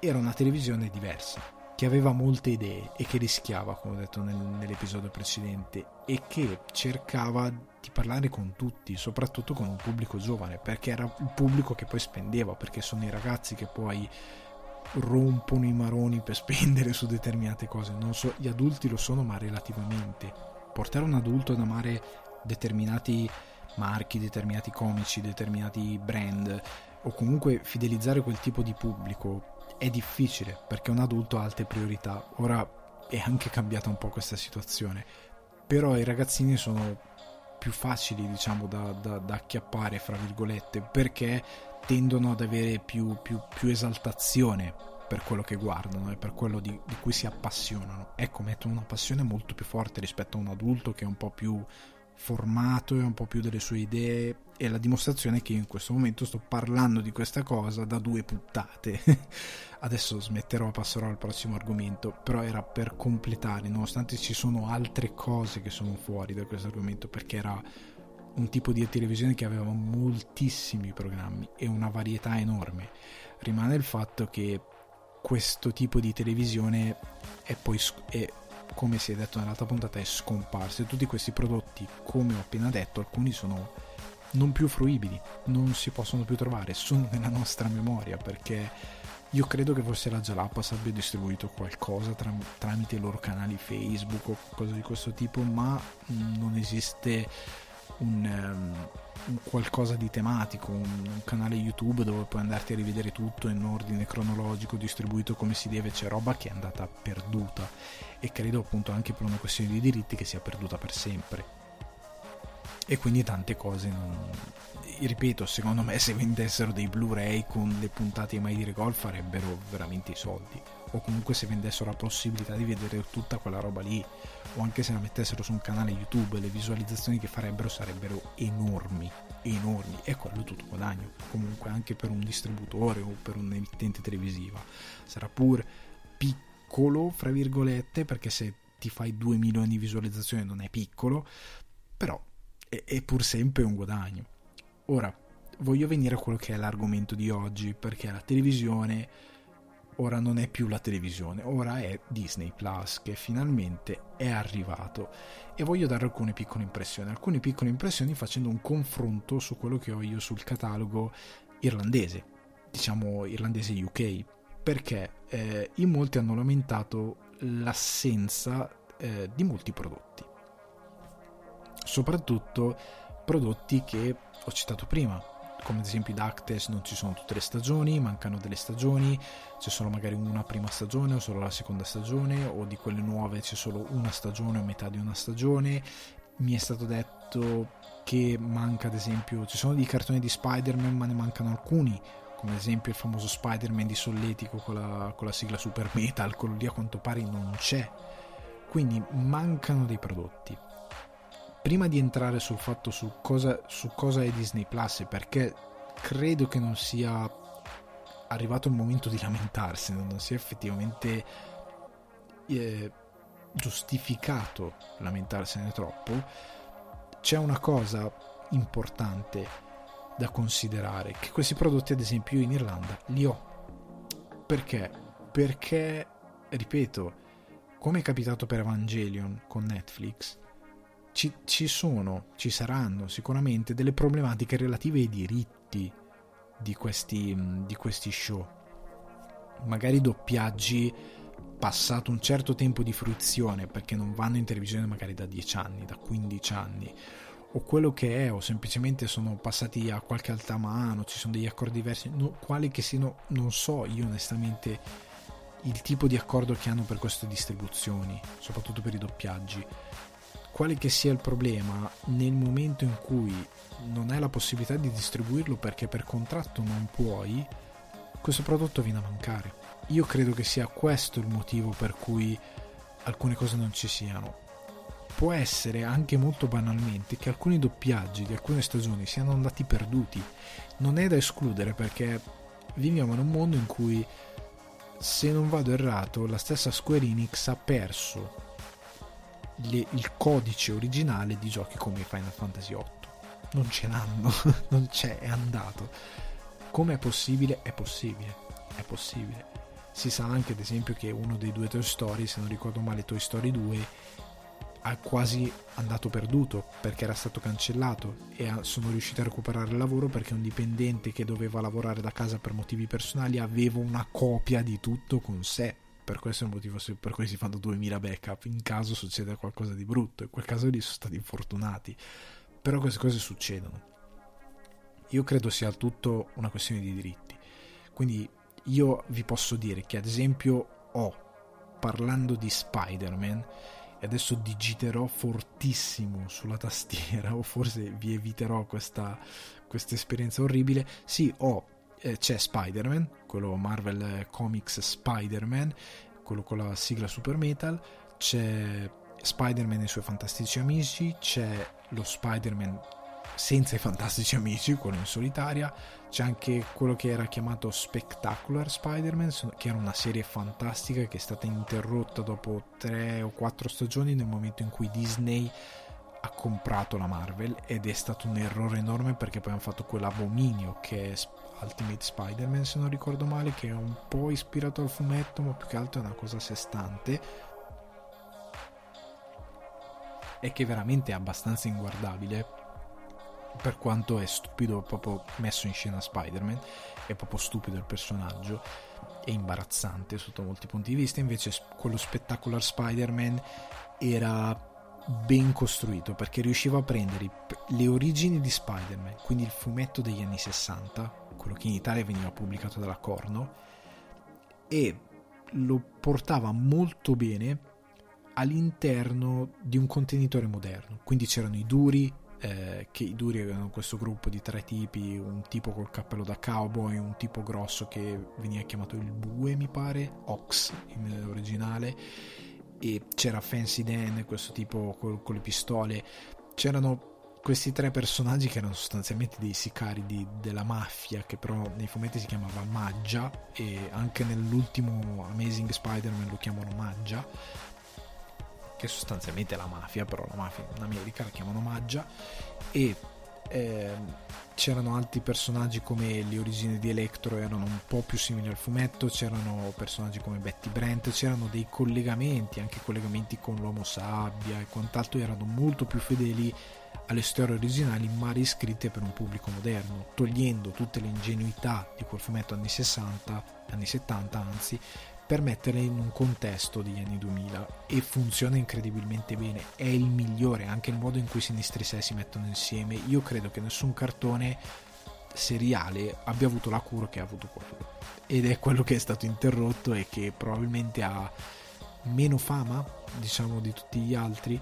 Era una televisione diversa che aveva molte idee e che rischiava come ho detto nel, nell'episodio precedente e che cercava di parlare con tutti soprattutto con un pubblico giovane perché era il pubblico che poi spendeva perché sono i ragazzi che poi rompono i maroni per spendere su determinate cose. Non so, gli adulti lo sono, ma relativamente. Portare un adulto ad amare determinati marchi, determinati comici, determinati brand o comunque fidelizzare quel tipo di pubblico è difficile perché un adulto ha altre priorità. Ora è anche cambiata un po' questa situazione, però i ragazzini sono più facili diciamo da, da, da acchiappare fra virgolette perché tendono ad avere più, più, più esaltazione per quello che guardano e per quello di, di, cui si appassionano. Ecco, mettono una passione molto più forte rispetto a un adulto che è un po' più formato e un po' più delle sue idee e la dimostrazione è che in questo momento sto parlando di questa cosa da due puttate. Adesso smetterò passerò al prossimo argomento, però era per completare, nonostante ci sono altre cose che sono fuori da questo argomento, perché era un tipo di televisione che aveva moltissimi programmi e una varietà enorme. Rimane il fatto che questo tipo di televisione è poi è, come si è detto nell'altra puntata è scomparso tutti questi prodotti come ho appena detto alcuni sono non più fruibili non si possono più trovare sono nella nostra memoria perché io credo che forse la Jalapas abbia distribuito qualcosa tram- tramite i loro canali Facebook o qualcosa di questo tipo ma non esiste un, um, qualcosa di tematico, un, un, canale YouTube dove puoi andarti a rivedere tutto in ordine cronologico, distribuito come si deve, c'è roba che è andata perduta e credo appunto anche per una questione di diritti che sia perduta per sempre. E quindi tante cose non... Ripeto, secondo me se vendessero dei Blu-ray con le puntate mai dire gol farebbero veramente i soldi. O comunque se vendessero la possibilità di vedere tutta quella roba lì. O anche se la mettessero su un canale YouTube le visualizzazioni che farebbero sarebbero enormi enormi. E quello è tutto guadagno. Comunque anche per un distributore o per un'emittente televisiva. Sarà pur piccolo fra virgolette perché se ti fai 2 milioni di visualizzazioni non è piccolo. Però è, è pur sempre un guadagno. Ora voglio venire a quello che è l'argomento di oggi perché la televisione ora non è più la televisione, ora è Disney Plus che finalmente è arrivato. E voglio dare alcune piccole impressioni, alcune piccole impressioni facendo un confronto su quello che ho io sul catalogo irlandese, diciamo irlandese UK, perché eh, in molti hanno lamentato l'assenza eh, di molti prodotti, soprattutto prodotti che ho citato prima, come ad esempio i Dactes non ci sono tutte le stagioni, mancano delle stagioni, c'è solo magari una prima stagione o solo la seconda stagione, o di quelle nuove c'è solo una stagione o metà di una stagione. Mi è stato detto che manca ad esempio, ci sono dei cartoni di Spider-Man ma ne mancano alcuni, come ad esempio il famoso Spider-Man di Solletico con la, con la sigla Super Metal, quello lì a quanto pare non c'è. Quindi mancano dei prodotti prima di entrare sul fatto su cosa, su cosa è Disney Plus perché credo che non sia arrivato il momento di lamentarsi, non sia effettivamente eh, giustificato lamentarsene troppo, c'è una cosa importante da considerare, che questi prodotti ad esempio io in Irlanda li ho. Perché? Perché, ripeto, come è capitato per Evangelion con Netflix, ci, ci sono, ci saranno sicuramente delle problematiche relative ai diritti di questi, di questi show. Magari doppiaggi passato un certo tempo di fruizione perché non vanno in televisione magari da 10 anni, da 15 anni. O quello che è o semplicemente sono passati a qualche alta mano, ci sono degli accordi diversi, no, quali che siano, non so io onestamente il tipo di accordo che hanno per queste distribuzioni, soprattutto per i doppiaggi quale che sia il problema, nel momento in cui non hai la possibilità di distribuirlo perché per contratto non puoi, questo prodotto viene a mancare. Io credo che sia questo il motivo per cui alcune cose non ci siano. Può essere anche molto banalmente che alcuni doppiaggi di alcune stagioni siano andati perduti. Non è da escludere perché viviamo in un mondo in cui, se non vado errato, la stessa Square Enix ha perso le, il codice originale di giochi come Final Fantasy VIII. Non ce l'hanno, non c'è, è andato. Come è possibile? È possibile, è possibile. Si sa anche ad esempio che uno dei due Toy Story, se non ricordo male Toy Story 2, è quasi andato perduto perché era stato cancellato e sono riusciti a recuperare il lavoro perché un dipendente che doveva lavorare da casa per motivi personali aveva una copia di tutto con sé per questo è il motivo per cui si fanno 2000 backup in caso succeda qualcosa di brutto in quel caso lì sono stati infortunati. Però queste cose succedono. Io credo sia tutto una questione di diritti. Quindi io vi posso dire che ad esempio ho parlando di Spider-Man e adesso digiterò fortissimo sulla tastiera o forse vi eviterò questa, questa esperienza orribile sì ho eh, c'è Spider-Man, quello Marvel Comics Spider-Man, quello con la sigla Super Metal, c'è Spider-Man e i suoi fantastici amici, c'è lo Spider-Man senza i fantastici amici, quello in solitaria, c'è anche quello che era chiamato Spectacular Spider-Man, che era una serie fantastica che è stata interrotta dopo tre o quattro stagioni nel momento in cui Disney ha comprato la Marvel ed è stato un errore enorme perché poi hanno fatto quell'abominio che è Ultimate Spider-Man se non ricordo male che è un po' ispirato al fumetto ma più che altro è una cosa a sé stante. E che veramente è abbastanza inguardabile per quanto è stupido proprio messo in scena Spider-Man. È proprio stupido il personaggio è imbarazzante sotto molti punti di vista. Invece quello Spectacular Spider-Man era ben costruito perché riusciva a prendere le origini di Spider-Man, quindi il fumetto degli anni 60, quello che in Italia veniva pubblicato dalla Corno, e lo portava molto bene all'interno di un contenitore moderno. Quindi c'erano i duri, eh, che i duri avevano questo gruppo di tre tipi, un tipo col cappello da cowboy, un tipo grosso che veniva chiamato il bue, mi pare, Ox in originale e c'era Fancy Dan, questo tipo con, con le pistole, c'erano questi tre personaggi che erano sostanzialmente dei sicari di, della mafia, che però nei fumetti si chiamava Maggia e anche nell'ultimo Amazing Spider-Man lo chiamano Maggia, che sostanzialmente è la mafia, però la mafia in America la chiamano Maggia. E eh, c'erano altri personaggi come le origini di Electro erano un po' più simili al fumetto, c'erano personaggi come Betty Brent, c'erano dei collegamenti, anche collegamenti con l'Uomo Sabbia e quant'altro erano molto più fedeli alle storie originali ma riscritte per un pubblico moderno, togliendo tutte le ingenuità di quel fumetto anni 60, anni 70 anzi, per metterle in un contesto degli anni 2000 e funziona incredibilmente bene è il migliore anche il modo in cui i sinistri 6 si mettono insieme. Io credo che nessun cartone seriale abbia avuto la cura che ha avuto quello. Ed è quello che è stato interrotto e che probabilmente ha meno fama diciamo di tutti gli altri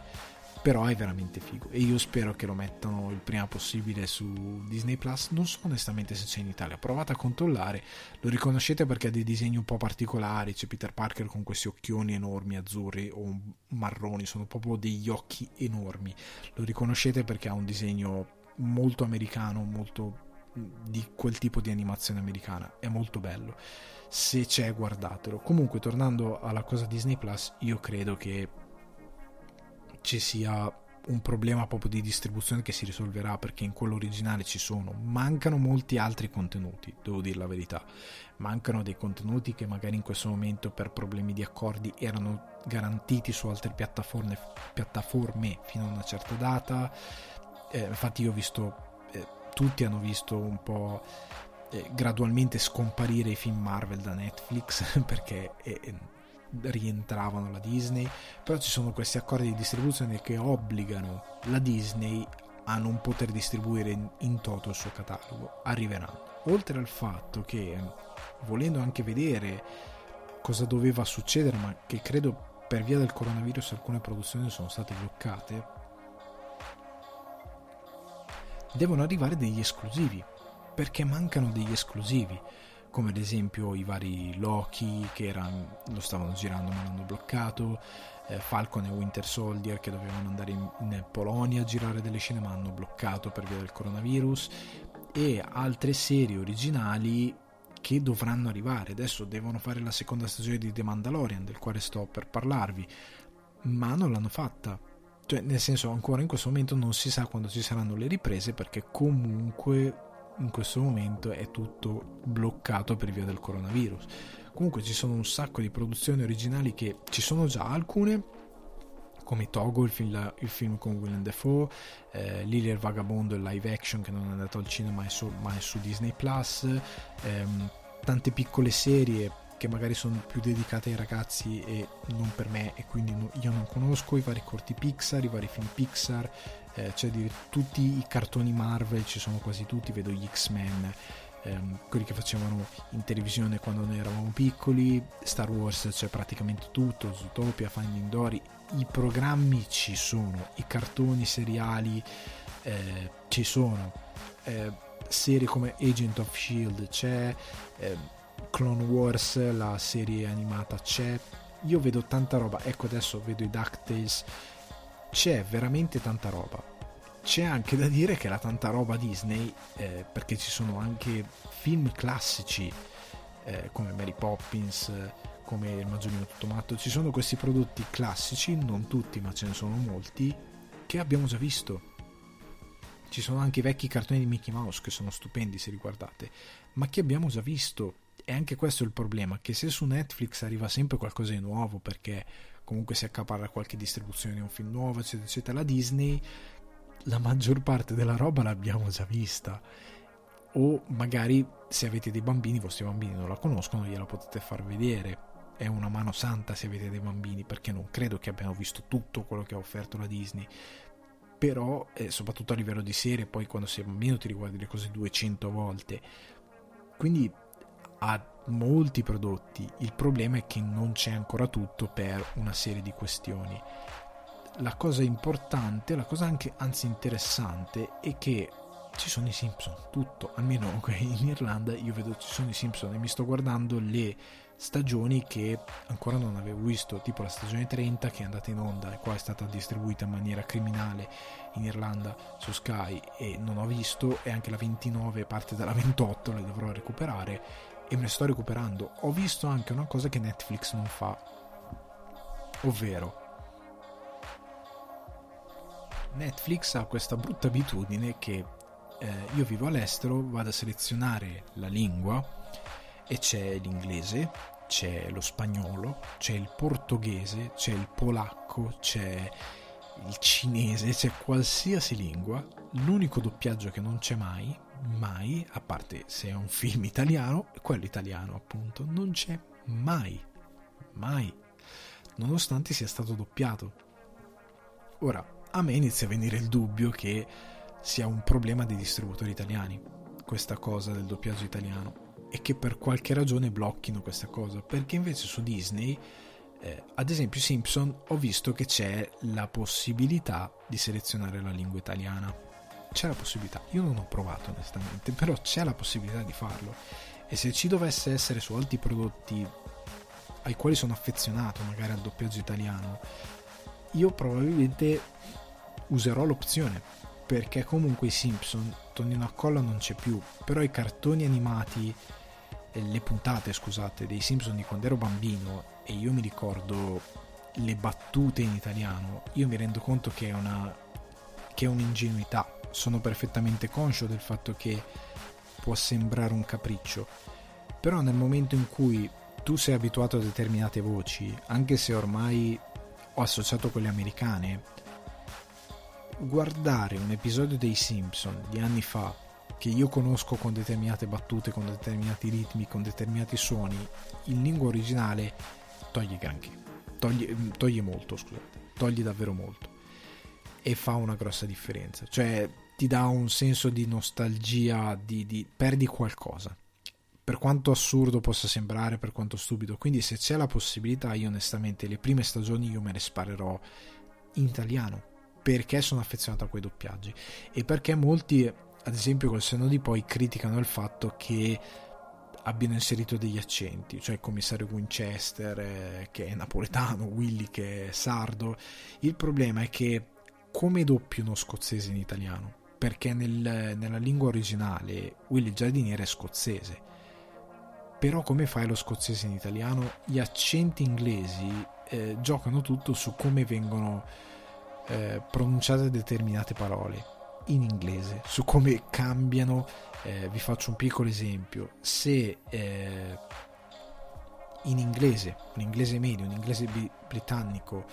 però è veramente figo. E io spero che lo mettano il prima possibile su Disney Plus. Non so onestamente se c'è in Italia. Provate a controllare. Lo riconoscete perché ha dei disegni un po' particolari. C'è Peter Parker con questi occhioni enormi azzurri o marroni. Sono proprio degli occhi enormi. Lo riconoscete perché ha un disegno molto americano molto di quel tipo di animazione americana. È molto bello. Se c'è guardatelo. Comunque tornando alla cosa Disney Plus io credo che ci sia un problema proprio di distribuzione che si risolverà perché in quello originale ci sono. Mancano molti altri contenuti devo dire la verità. Mancano dei contenuti che magari in questo momento per problemi di accordi erano garantiti su altre piattaforme, piattaforme fino a una certa data. Eh, infatti io ho visto eh, tutti hanno visto un po' eh, gradualmente scomparire i film Marvel da Netflix perché rientravano la Disney, però ci sono questi accordi di distribuzione che obbligano la Disney a non poter distribuire in, toto il suo catalogo. Arriveranno. Oltre al fatto che, volendo anche vedere cosa doveva succedere, ma che credo per via del coronavirus alcune produzioni sono state bloccate, devono arrivare degli esclusivi, perché mancano degli esclusivi come ad esempio i vari Loki che erano, lo stavano girando ma l'hanno bloccato, eh, Falcon e Winter Soldier che dovevano andare in, in, Polonia a girare delle scene ma hanno bloccato per via del coronavirus e altre serie originali che dovranno arrivare. Adesso devono fare la seconda stagione di The Mandalorian del quale sto per parlarvi, ma non l'hanno fatta. Cioè, nel senso, ancora in questo momento non si sa quando ci saranno le riprese perché comunque in questo momento è tutto bloccato per via del coronavirus. Comunque ci sono un sacco di produzioni originali che ci sono già alcune come Togo, il film, il film con Willem Dafoe, eh, Lily il Vagabondo, il live action che non è andato al cinema ma su, ma è su Disney Plus, ehm, tante piccole serie che magari sono più dedicate ai ragazzi e non per me e quindi io non conosco i vari corti Pixar, i vari film Pixar, eh, cioè di tutti i cartoni Marvel, ci sono quasi tutti, vedo gli X-Men, ehm, quelli che facevano in televisione quando noi eravamo piccoli, Star Wars c'è praticamente tutto, Zootopia, Finding Dory, i programmi ci sono, i cartoni seriali eh, ci sono, eh, serie come Agent of Shield c'è, eh, Clone Wars, la serie animata c'è, io vedo tanta roba, ecco adesso vedo i DuckTales, c'è veramente tanta roba. C'è anche da dire che la tanta roba Disney, eh, perché ci sono anche film classici eh, come Mary Poppins, come Il Maggiolino Tutto Matto, ci sono questi prodotti classici, non tutti ma ce ne sono molti, che abbiamo già visto. ci sono anche i vecchi cartoni di Mickey Mouse che sono stupendi se li guardate, ma che abbiamo già visto. E anche questo è il problema, che se su Netflix arriva sempre qualcosa di nuovo, perché comunque si accaparra qualche distribuzione di un film nuovo, eccetera, eccetera, la Disney, la maggior parte della roba l'abbiamo già vista. O magari se avete dei bambini, i vostri bambini non la conoscono, gliela potete far vedere. È una mano santa se avete dei bambini, perché non credo che abbiano visto tutto quello che ha offerto la Disney però eh, soprattutto a livello di serie poi quando sei bambino ti riguardi le cose 200 volte quindi ha molti prodotti. Il problema è che non c'è ancora tutto per una serie di questioni. La cosa importante la cosa anche anzi interessante è che ci sono i Simpson tutto. Almeno in Irlanda io vedo ci sono i Simpson e mi sto guardando le stagioni che ancora non avevo visto, tipo la stagione 30 che è andata in onda e qua è stata distribuita in maniera criminale in Irlanda su Sky e non ho visto e anche la 29 parte dalla 28 le dovrò recuperare e me ne sto recuperando. Ho visto anche una cosa che Netflix non fa, ovvero Netflix ha questa brutta abitudine che eh, io vivo all'estero, vado a selezionare la lingua e c'è l'inglese, c'è lo spagnolo, c'è il portoghese, c'è il polacco, c'è il cinese, c'è qualsiasi lingua. L'unico doppiaggio che non c'è mai, mai, a parte se è un film italiano, quello italiano appunto, non c'è mai, mai, nonostante sia stato doppiato. Ora, a me inizia a venire il dubbio che sia un problema dei distributori italiani, questa cosa del doppiaggio italiano e che per qualche ragione blocchino questa cosa, perché invece su Disney, eh, ad esempio Simpson, ho visto che c'è la possibilità di selezionare la lingua italiana. C'è la possibilità, io non ho provato onestamente, però c'è la possibilità di farlo. E se ci dovesse essere su altri prodotti ai quali sono affezionato, magari al doppiaggio italiano, io probabilmente userò l'opzione perché comunque i Simpson Tonino a colla non c'è più però i cartoni animati le puntate, scusate, dei Simpson di quando ero bambino e io mi ricordo le battute in italiano, io mi rendo conto che è una che è un'ingenuità. Sono perfettamente conscio del fatto che può sembrare un capriccio, però nel momento in cui tu sei abituato a determinate voci, anche se ormai ho associato quelle americane, guardare un episodio dei Simpson di anni fa che io conosco con determinate battute, con determinati ritmi, con determinati suoni, in lingua originale toglie granché, toglie, toglie molto, scusate, toglie davvero molto e fa una grossa differenza, cioè ti dà un senso di nostalgia, di, di perdi qualcosa. Per quanto assurdo possa sembrare, per quanto stupido, quindi se c'è la possibilità, io onestamente le prime stagioni io me le sparerò in italiano perché sono affezionato a quei doppiaggi e perché molti ad esempio col senno di poi criticano il fatto che abbiano inserito degli accenti, cioè il commissario Winchester eh, che è napoletano, Willy che è sardo. Il problema è che come doppio uno scozzese in italiano, perché nel, nella lingua originale Willy il giardiniere è scozzese. Però come fai lo scozzese in italiano? Gli accenti inglesi eh, giocano tutto su come vengono eh, pronunciate determinate parole in inglese, su come cambiano. Eh, vi faccio un piccolo esempio. Se eh, in inglese, un inglese medio, un inglese britannico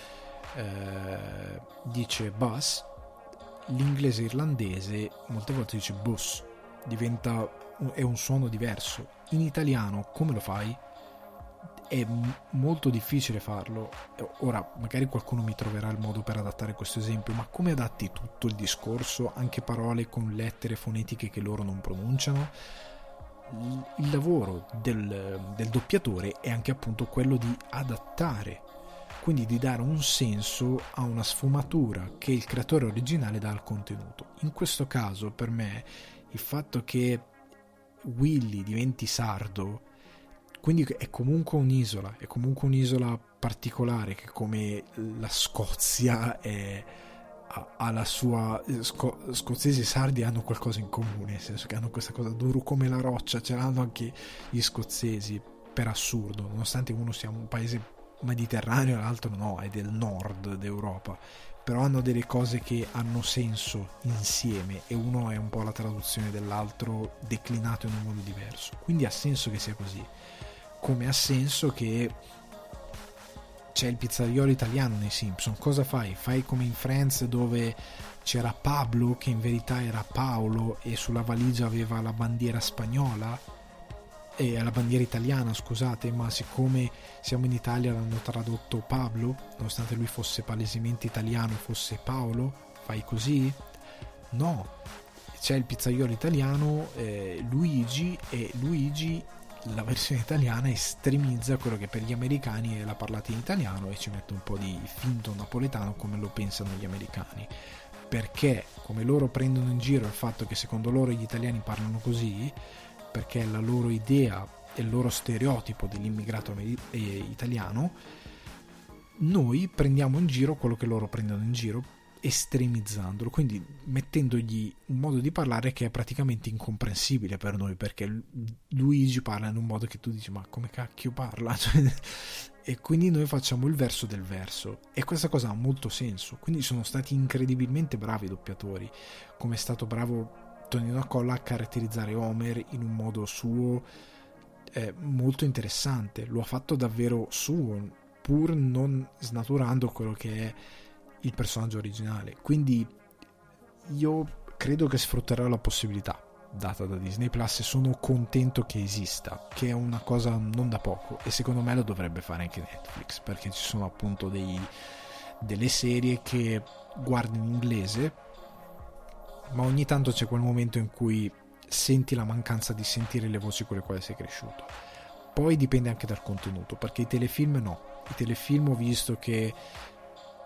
eh, dice bus, l'inglese irlandese molte volte dice bus, diventa è un suono diverso. In italiano come lo fai? è molto difficile farlo. Ora, magari qualcuno mi troverà il modo per adattare questo esempio, ma come adatti tutto il discorso, anche parole con lettere fonetiche che loro non pronunciano? Il lavoro del, del doppiatore è anche appunto quello di adattare, quindi di dare un senso a una sfumatura che il creatore originale dà al contenuto. In questo caso, per me, il fatto che Willy diventi sardo quindi è comunque un'isola, è comunque un'isola particolare che come la Scozia è, ha, la sua... Sco, scozzesi e sardi hanno qualcosa in comune, nel senso che hanno questa cosa duro come la roccia, ce l'hanno anche gli scozzesi, per assurdo, nonostante uno sia un paese mediterraneo l'altro no, è del nord d'Europa. però hanno delle cose che hanno senso insieme e uno è un po' la traduzione dell'altro declinato in un modo diverso. Quindi ha senso che sia così. Come ha senso che c'è il pizzaiolo italiano nei Simpson. Cosa fai? Fai come in Friends dove c'era Pablo che in verità era Paolo e sulla valigia aveva la bandiera spagnola e la bandiera italiana, scusate, ma siccome siamo in Italia l'hanno tradotto Pablo, nonostante lui fosse palesemente italiano, fosse Paolo, fai così? No, c'è il pizzaiolo italiano eh, Luigi e Luigi la versione italiana estremizza quello che per gli americani è la parlata in italiano e ci mette un po' di finto napoletano come lo pensano gli americani perché come loro prendono in giro il fatto che secondo loro gli italiani parlano così perché la loro idea e il loro stereotipo dell'immigrato italiano noi prendiamo in giro quello che loro prendono in giro estremizzandolo, quindi mettendogli un modo di parlare che è praticamente incomprensibile per noi, perché Luigi parla in un modo che tu dici ma come cacchio parla? E quindi noi facciamo il verso del verso e questa cosa ha molto senso, quindi sono stati incredibilmente bravi i doppiatori, come è stato bravo Tonino Accolla a caratterizzare Homer in un modo suo eh, molto interessante, lo ha fatto davvero suo, pur non snaturando quello che è il personaggio originale. Quindi io credo che sfrutterò la possibilità data da Disney Plus e sono contento che esista, che è una cosa non da poco e secondo me lo dovrebbe fare anche Netflix perché ci sono appunto dei, delle serie che guardi in inglese ma ogni tanto c'è quel momento in cui senti la mancanza di sentire le voci con le quali sei cresciuto. Poi dipende anche dal contenuto, perché i telefilm no. I telefilm ho visto che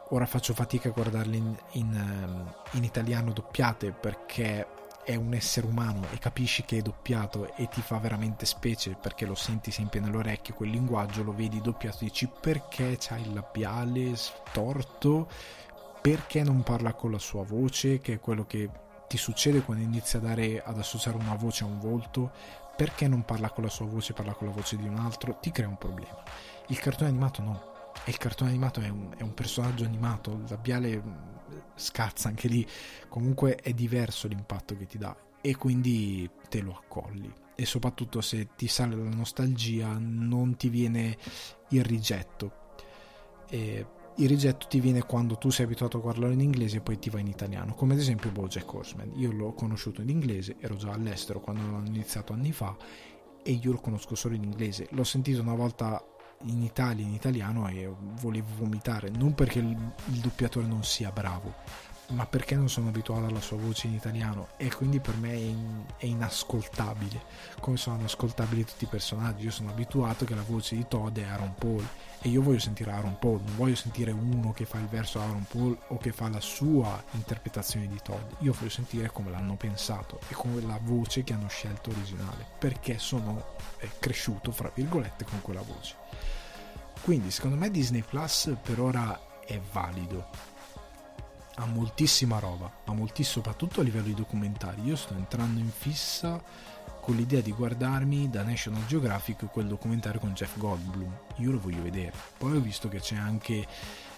ora faccio fatica a guardarli in, in, ehm, in, italiano doppiate perché è un essere umano e capisci che è doppiato e ti fa veramente specie perché lo senti sempre nell'orecchio quel linguaggio lo vedi doppiato dici perché c'ha il labiale storto perché non parla con la sua voce che è quello che ti succede quando inizi a dare, ad associare una voce a un volto perché non parla con la sua voce parla con la voce di un altro ti crea un problema. Il cartone animato no. E il cartone animato è un, è un personaggio animato, il labiale mm, scazza anche lì, comunque è diverso l'impatto che ti dà e quindi te lo accolli. E soprattutto se ti sale la nostalgia non ti viene il rigetto. E il rigetto ti viene quando tu sei abituato a guardarlo in inglese e poi ti va in italiano, come ad esempio Bojack Horseman. Io l'ho conosciuto in inglese, ero già all'estero quando l'hanno iniziato anni fa e io lo conosco solo in inglese. L'ho sentito una volta in Italia in italiano e volevo vomitare non perché il, il, doppiatore non sia bravo ma perché non sono abituato alla sua voce in italiano? E quindi per me è, in, è inascoltabile come sono inascoltabili tutti i personaggi. Io sono abituato che la voce di Todd è Aaron Paul e io voglio sentire Aaron Paul non voglio sentire uno che fa il verso Aaron Paul o che fa la sua interpretazione di Todd. Io voglio sentire come l'hanno pensato e come la voce che hanno scelto originale perché sono cresciuto fra virgolette con quella voce. Quindi secondo me Disney Plus per ora è valido. Ha moltissima roba, ha moltissimo, soprattutto a livello di documentari. Io sto entrando in fissa con l'idea di guardarmi da National Geographic quel documentario con Jeff Goldblum. Io lo voglio vedere. Poi ho visto che c'è anche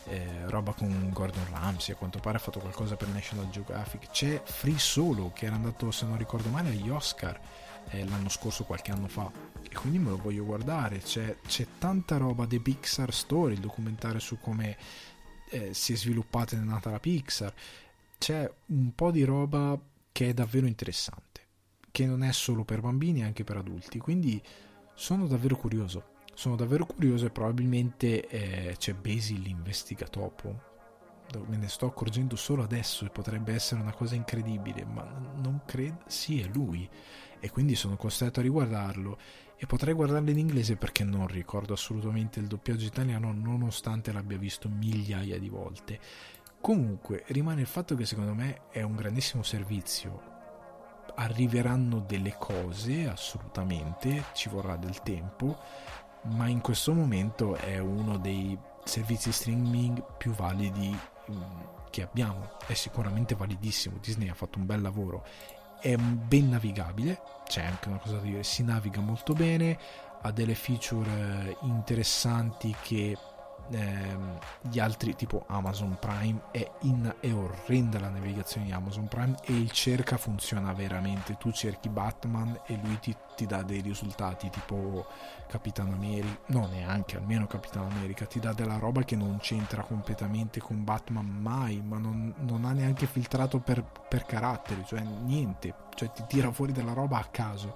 eh, roba con Gordon Ramsay, a quanto pare ha fatto qualcosa per National Geographic. C'è Free Solo che era andato, se non ricordo male, agli Oscar eh, l'anno scorso, qualche anno fa e quindi me lo voglio guardare. C'è, c'è tanta roba The Pixar Story, il documentario su come eh, si è sviluppata ed è nata la Pixar. C'è un po' di roba che è davvero interessante, che non è solo per bambini, anche per adulti. Quindi sono davvero curioso. Sono davvero curioso e probabilmente eh, c'è Basil l'investigatopo. Me ne sto accorgendo solo adesso e potrebbe essere una cosa incredibile, ma non credo. Sì, è lui. E quindi sono costretto a riguardarlo e potrei guardarlo in inglese perché non ricordo assolutamente il doppiaggio italiano nonostante l'abbia visto migliaia di volte. Comunque rimane il fatto che secondo me è un grandissimo servizio. Arriveranno delle cose assolutamente, ci vorrà del tempo, ma in questo momento è uno dei servizi streaming più validi mm, che abbiamo. È sicuramente validissimo. Disney ha fatto un bel lavoro è ben navigabile, c'è anche una cosa da dire, si naviga molto bene, ha delle feature eh, interessanti che ehm, gli altri tipo Amazon Prime è, in, è orrenda la navigazione di Amazon Prime e il cerca funziona veramente. Tu cerchi Batman e lui ti, ti dà dei risultati tipo Capitano America no neanche almeno Capitano America ti dà della roba che non c'entra completamente con Batman mai ma non, non ha neanche filtrato per, per caratteri cioè niente cioè ti tira fuori della roba a caso.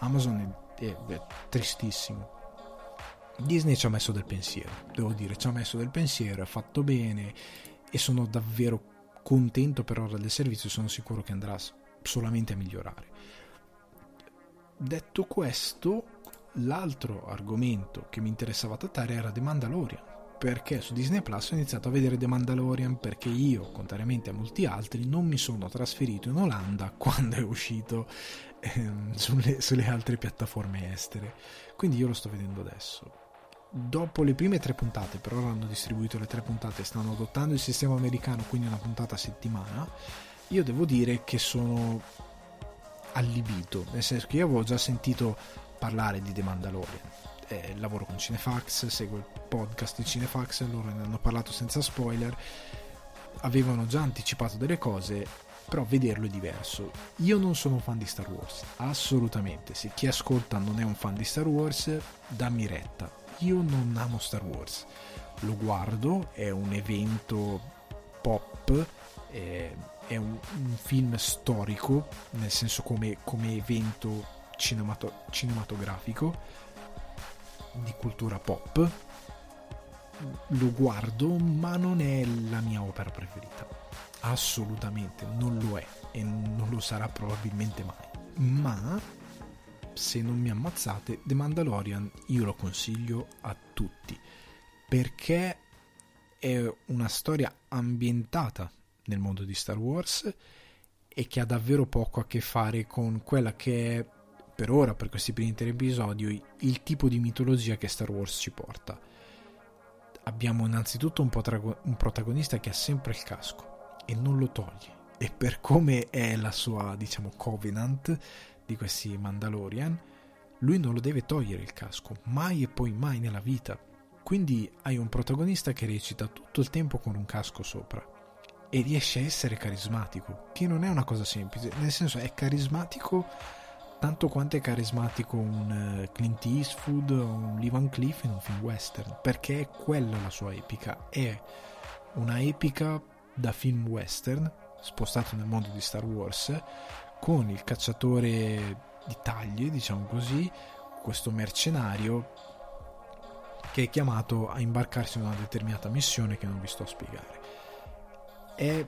Amazon è, è, è tristissimo Disney ci ha messo del pensiero, devo dire, ci ha messo del pensiero, ha fatto bene e sono davvero contento per ora del servizio, sono sicuro che andrà solamente a migliorare. Detto questo, l'altro argomento che mi interessava trattare era The Mandalorian, perché su Disney Plus ho iniziato a vedere The Mandalorian perché io, contrariamente a molti altri, non mi sono trasferito in Olanda quando è uscito ehm, sulle, sulle altre piattaforme estere. Quindi io lo sto vedendo adesso dopo le prime tre puntate, per ora hanno distribuito le tre puntate, stanno adottando il sistema americano, quindi una puntata a settimana, io devo dire che sono allibito, nel senso che io avevo già sentito parlare di The Mandalorian. Eh, lavoro con Cinefax, seguo il podcast di Cinefax, loro ne hanno parlato senza spoiler, avevano già anticipato delle cose, però vederlo è diverso. Io non sono un fan di Star Wars, assolutamente. Se chi ascolta non è un fan di Star Wars, dammi retta io non amo Star Wars. Lo guardo, è un evento pop, è, è un, un, film storico, nel senso come, come evento cinemato, cinematografico di cultura pop. Lo guardo, ma non è la mia opera preferita. Assolutamente, non lo è e non lo sarà probabilmente mai. Ma se non mi ammazzate, The Mandalorian io lo consiglio a tutti perché è una storia ambientata nel mondo di Star Wars e che ha davvero poco a che fare con quella che è per ora, per questi primi tre episodi, il tipo di mitologia che Star Wars ci porta. Abbiamo innanzitutto un, potrago- un protagonista che ha sempre il casco e non lo toglie. E per come è la sua, diciamo, covenant, di questi Mandalorian, lui non lo deve togliere il casco, mai e poi mai nella vita. Quindi hai un protagonista che recita tutto il tempo con un casco sopra e riesce a essere carismatico, che non è una cosa semplice, nel senso è carismatico tanto quanto è carismatico un eh, Clint Eastwood o un Lee Van Cleef in un film western, perché è quella la sua epica, è una epica da film western spostato nel mondo di Star Wars con il cacciatore di taglie, diciamo così, questo mercenario che è chiamato a imbarcarsi in una determinata missione che non vi sto a spiegare. È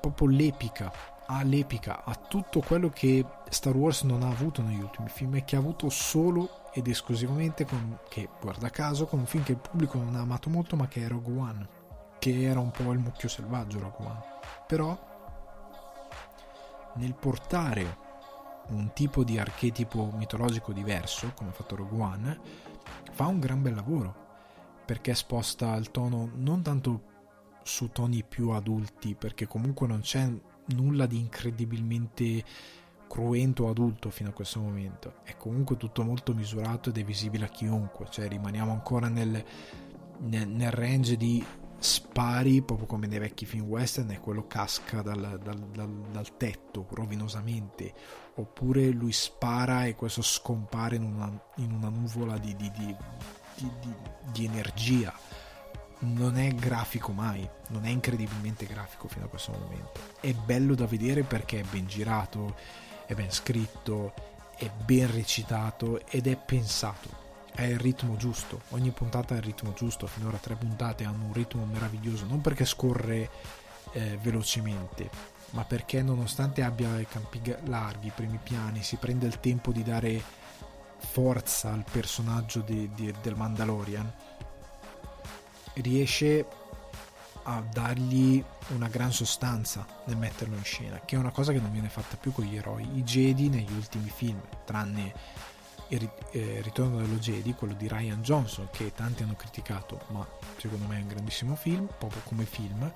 proprio l'epica, ha l'epica, ha tutto quello che Star Wars non ha avuto negli ultimi film e che ha avuto solo ed esclusivamente con, che guarda caso con un film che il pubblico non ha amato molto ma che è Rogue One, che era un po' il mucchio selvaggio Rogue One. Però nel portare un tipo di archetipo mitologico diverso, come ha fatto Rogue One, fa un gran bel lavoro, perché sposta il tono non tanto su toni più adulti, perché comunque non c'è nulla di incredibilmente cruento adulto fino a questo momento, è comunque tutto molto misurato ed è visibile a chiunque, cioè rimaniamo ancora nel, nel, nel range di spari proprio come nei vecchi film western e quello casca dal, dal, dal, dal, tetto rovinosamente. Oppure lui spara e questo scompare in una, in una nuvola di, di, di, di, energia. Non è grafico mai non è incredibilmente grafico fino a questo momento. È bello da vedere perché è ben girato è ben scritto è ben recitato ed è pensato è il ritmo giusto, ogni puntata ha il ritmo giusto, finora tre puntate hanno un ritmo meraviglioso, non perché scorre eh, velocemente, ma perché nonostante abbia i campi larghi, i primi piani, si prende il tempo di dare forza al personaggio di, di, del Mandalorian, riesce a dargli una gran sostanza nel metterlo in scena, che è una cosa che non viene fatta più con gli eroi. I Jedi negli ultimi film, tranne il eh, Ritorno dello Jedi, quello di Ryan Johnson, che tanti hanno criticato, ma secondo me è un grandissimo film, proprio come film,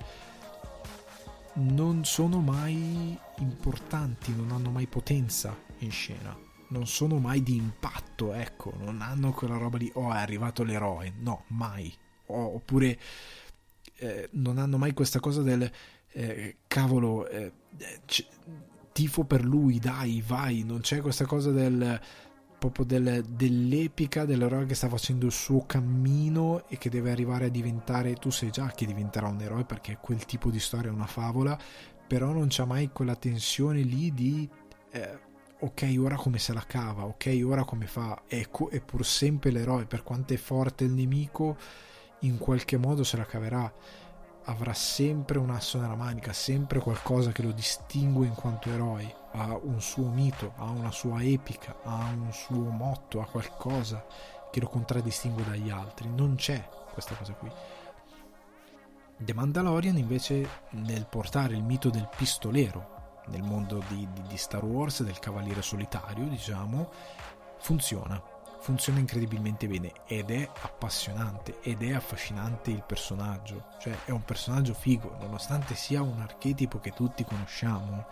non sono mai importanti, non hanno mai potenza in scena, non sono mai di impatto, ecco, non hanno quella roba di oh è arrivato l'eroe, no, mai. oppure eh, non hanno mai questa cosa del eh, cavolo, eh, c- tifo per lui, dai, vai, non c'è questa cosa del proprio del, dell'epica dell'eroe che sta facendo il suo cammino e che deve arrivare a diventare tu sai già che diventerà un eroe perché quel tipo di storia è una favola però non c'è mai quella tensione lì di eh, ok ora come se la cava ok ora come fa. Ecco è pur sempre l'eroe per quanto è forte il nemico in qualche modo se la caverà avrà sempre un asso nella manica, sempre qualcosa che lo distingue in quanto eroe, ha un suo mito, ha una sua epica, ha un suo motto, ha qualcosa che lo contraddistingue dagli altri. Non c'è questa cosa qui. The Mandalorian invece nel portare il mito del pistolero nel mondo di, di, di Star Wars, del cavaliere solitario, diciamo, funziona funziona incredibilmente bene ed è appassionante ed è affascinante il personaggio, cioè è un personaggio figo, nonostante sia un archetipo che tutti conosciamo,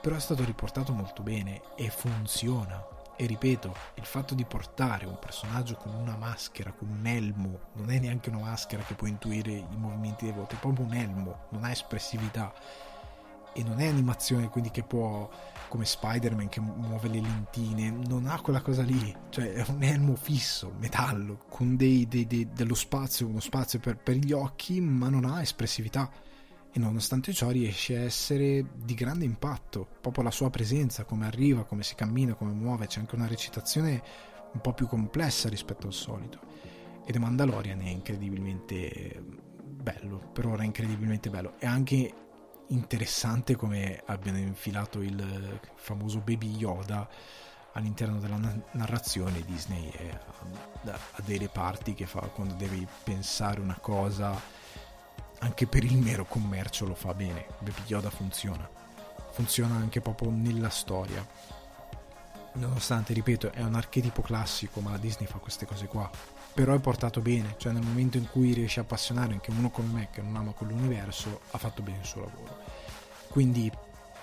però è stato riportato molto bene e funziona. E ripeto, il fatto di portare un personaggio con una maschera, con un elmo, non è neanche una maschera che può intuire i movimenti dei voti, è proprio un elmo, non ha espressività e non è animazione quindi che può come Spider-Man che muove le lentine non ha quella cosa lì. Cioè è un elmo fisso metallo con dei, dei, dei, dello spazio uno spazio per, per gli occhi ma non ha espressività. E nonostante ciò riesce a essere di grande impatto. Proprio la sua presenza come arriva come si cammina come muove c'è anche una recitazione un po' più complessa rispetto al solito. Ed The Mandalorian è incredibilmente bello per ora è incredibilmente bello. E anche interessante come abbiano infilato il famoso Baby Yoda all'interno della narrazione Disney ha dei reparti che fa quando devi pensare una cosa anche per il mero commercio lo fa bene. Baby Yoda funziona. Funziona anche proprio nella storia. Nonostante ripeto è un archetipo classico ma la Disney fa queste cose qua però è portato bene, cioè nel momento in cui riesce a appassionare anche uno come me che non ama quell'universo, ha fatto bene il suo lavoro. Quindi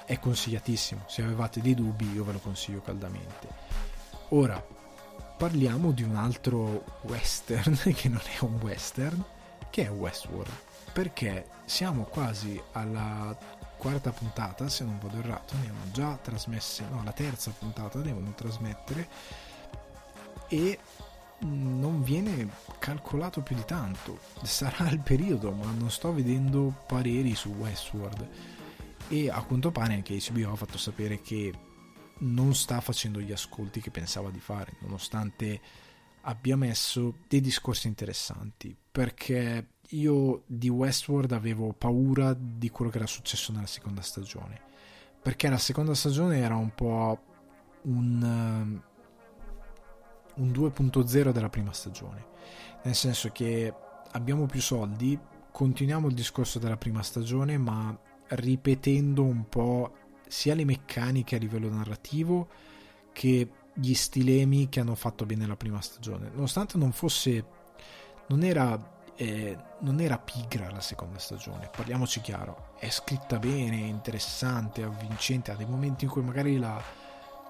è consigliatissimo, se avevate dei dubbi io ve lo consiglio caldamente. Ora, parliamo di un altro western che non è un western, che è Westworld, perché siamo quasi alla quarta puntata, se non vado errato, ne hanno già trasmesse, no, la terza puntata devono trasmettere e non viene calcolato più di tanto. Sarà il periodo, ma non sto vedendo pareri su Westworld. E a quanto pare anche HBO ha fatto sapere che non sta facendo gli ascolti che pensava di fare, nonostante abbia messo dei discorsi interessanti. Perché io di Westworld avevo paura di quello che era successo nella seconda stagione. Perché la seconda stagione era un po' un un 2.0 della prima stagione, nel senso che abbiamo più soldi, continuiamo il discorso della prima stagione, ma ripetendo un po' sia le meccaniche a livello narrativo che gli stilemi che hanno fatto bene la prima stagione, nonostante non fosse non era eh, non era pigra la seconda stagione, parliamoci chiaro, è scritta bene, interessante, avvincente, ha dei momenti in cui magari la,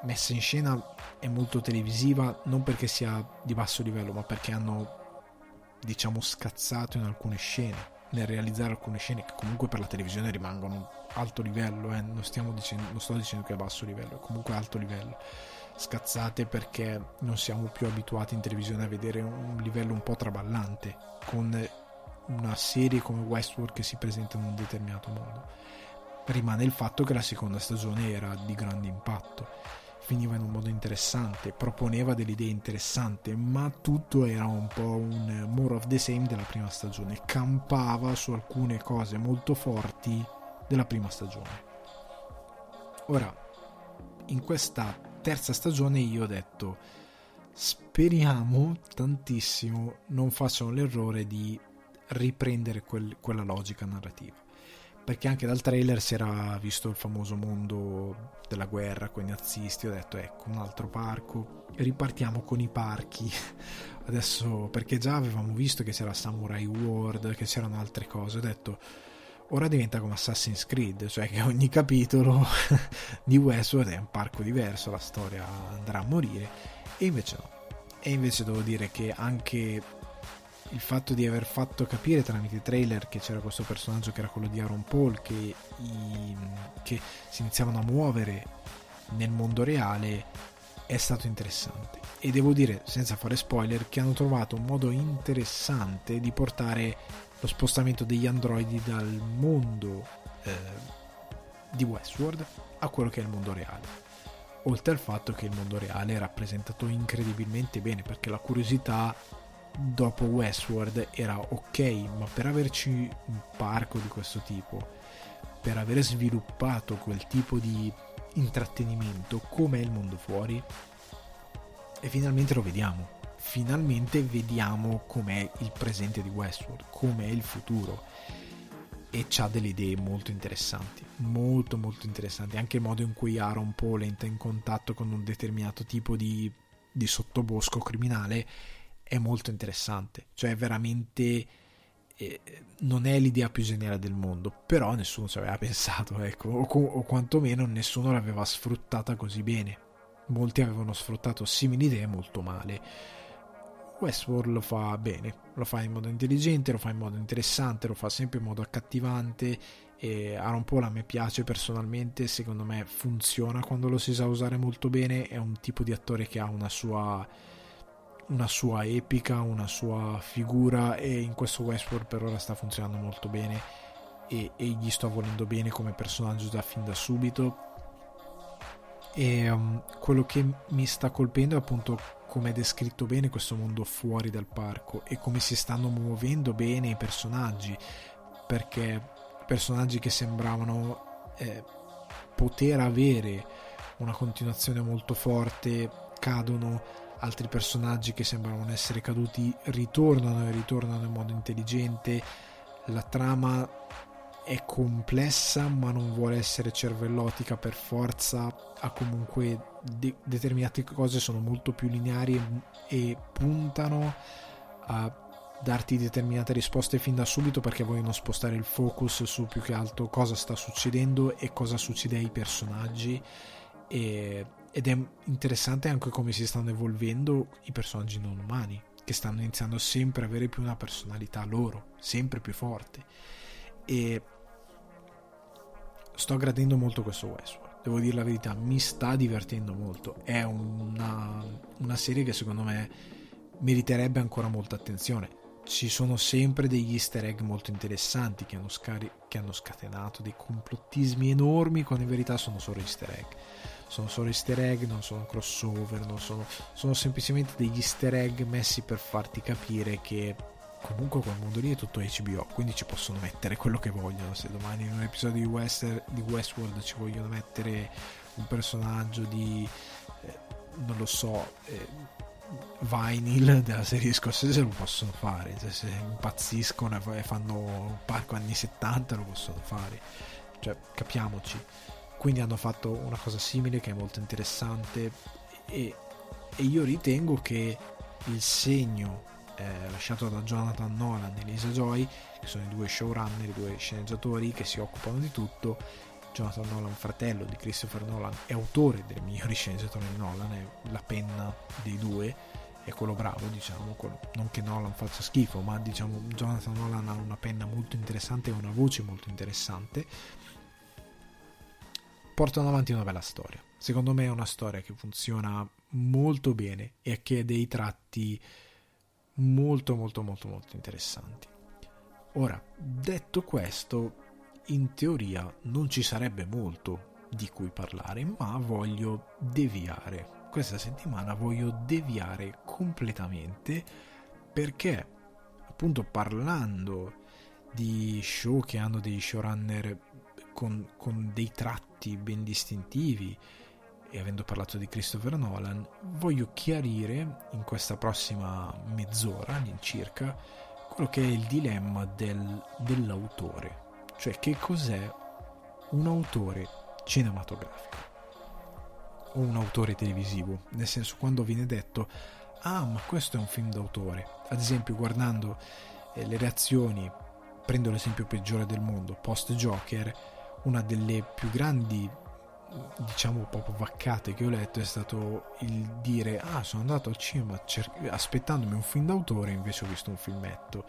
messa in scena è molto televisiva, non perché sia di basso livello, ma perché hanno, diciamo, scazzato in alcune scene, nel realizzare alcune scene che comunque per la televisione rimangono alto livello, eh? non, dicendo, non sto dicendo che è basso livello, è comunque alto livello. Scazzate perché non siamo più abituati in televisione a vedere un livello un po' traballante, con una serie come Westworld che si presenta in un determinato modo. Rimane il fatto che la seconda stagione era di grande impatto finiva in un modo interessante, proponeva delle idee interessanti, ma tutto era un po' un more of the same della prima stagione, campava su alcune cose molto forti della prima stagione. Ora, in questa terza stagione io ho detto speriamo tantissimo non facciano l'errore di riprendere quel, quella logica narrativa perché anche dal trailer si era visto il famoso mondo della guerra con i nazisti. Ho detto, ecco, un altro parco. Ripartiamo con i parchi. Adesso, perché già avevamo visto che c'era Samurai World, che c'erano altre cose. Ho detto, ora diventa come Assassin's Creed, cioè che ogni capitolo di Westworld è un parco diverso, la storia andrà a morire. E invece no. E invece devo dire che anche il fatto di aver fatto capire tramite trailer che c'era questo personaggio che era quello di Aaron Paul che, i, che si iniziavano a muovere nel mondo reale è stato interessante. E devo dire senza fare spoiler che hanno trovato un modo interessante di portare lo spostamento degli androidi dal mondo eh, di Westworld a quello che è il mondo reale. Oltre al fatto che il mondo reale è rappresentato incredibilmente bene perché la curiosità dopo Westworld era ok, ma per averci un parco di questo tipo, per aver sviluppato quel tipo di intrattenimento come è il mondo fuori, e finalmente lo vediamo. Finalmente vediamo com'è il presente di Westworld, com'è il futuro. E ha delle idee molto interessanti, molto molto interessanti. Anche il modo in cui Aaron Paul entra in contatto con un determinato tipo di, di sottobosco criminale è molto interessante, cioè veramente eh, non è l'idea più geniale del mondo, però nessuno ci aveva pensato, ecco, o, o quantomeno nessuno l'aveva sfruttata così bene. Molti avevano sfruttato simili idee molto male. Westworld lo fa bene, lo fa in modo intelligente, lo fa in modo interessante, lo fa sempre in modo accattivante e Aaron Paul a me piace personalmente, secondo me funziona quando lo si sa usare molto bene, è un tipo di attore che ha una sua una sua epica, una sua figura e in questo Westworld per ora sta funzionando molto bene e, e gli sto volendo bene come personaggio da fin da subito. E um, quello che mi sta colpendo è appunto come è descritto bene questo mondo fuori dal parco e come si stanno muovendo bene i personaggi perché personaggi che sembravano eh, poter avere una continuazione molto forte cadono altri personaggi che sembravano essere caduti ritornano e ritornano in modo intelligente. La trama è complessa ma non vuole essere cervellotica per forza, ha comunque de- determinate cose sono molto più lineari e, e puntano a darti determinate risposte fin da subito perché vogliono spostare il focus su più che altro cosa sta succedendo e cosa succede ai personaggi e ed è interessante anche come si stanno evolvendo i personaggi non umani, che stanno iniziando sempre a avere più una personalità loro, sempre più forte. E sto gradendo molto questo Westworld, devo dire la verità, mi sta divertendo molto. È una, una serie che secondo me meriterebbe ancora molta attenzione. Ci sono sempre degli easter egg molto interessanti che hanno, scari- che hanno scatenato dei complottismi enormi, quando in verità sono solo easter egg sono solo easter egg, non sono crossover, non sono, sono semplicemente degli easter egg messi per farti capire che comunque quel mondo lì è tutto HBO, quindi ci possono mettere quello che vogliono. Se domani in un episodio di, Wester, di Westworld ci vogliono mettere un personaggio di, eh, non lo so, eh, vinyl della serie scozzese lo possono fare, cioè, se impazziscono e fanno un parco anni 70 lo possono fare, cioè capiamoci quindi hanno fatto una cosa simile che è molto interessante e, e io ritengo che il segno eh, lasciato da Jonathan Nolan e Lisa Joy che sono i due showrunner, i due sceneggiatori che si occupano di tutto Jonathan Nolan, fratello di Christopher Nolan, è autore delle migliori sceneggiature di Nolan, è la penna dei due, è quello bravo, diciamo, quello, non che Nolan faccia schifo, ma diciamo Jonathan Nolan ha una penna molto interessante e una voce molto interessante portano avanti una bella storia. Secondo me è una storia che funziona molto bene e che ha dei tratti molto molto molto molto interessanti. Ora, detto questo, in teoria non ci sarebbe molto di cui parlare, ma voglio deviare. Questa settimana voglio deviare completamente perché appunto parlando di show che hanno dei showrunner con, con dei tratti ben distintivi e avendo parlato di Christopher Nolan, voglio chiarire in questa prossima mezz'ora all'incirca quello che è il dilemma del, dell'autore, cioè che cos'è un autore cinematografico? O un autore televisivo, nel senso quando viene detto ah ma questo è un film d'autore, ad esempio guardando eh, le reazioni, prendo l'esempio peggiore del mondo, post Joker, una delle più grandi diciamo proprio vaccate che ho letto è stato il dire ah sono andato al cinema cer- aspettandomi un film d'autore invece ho visto un filmetto.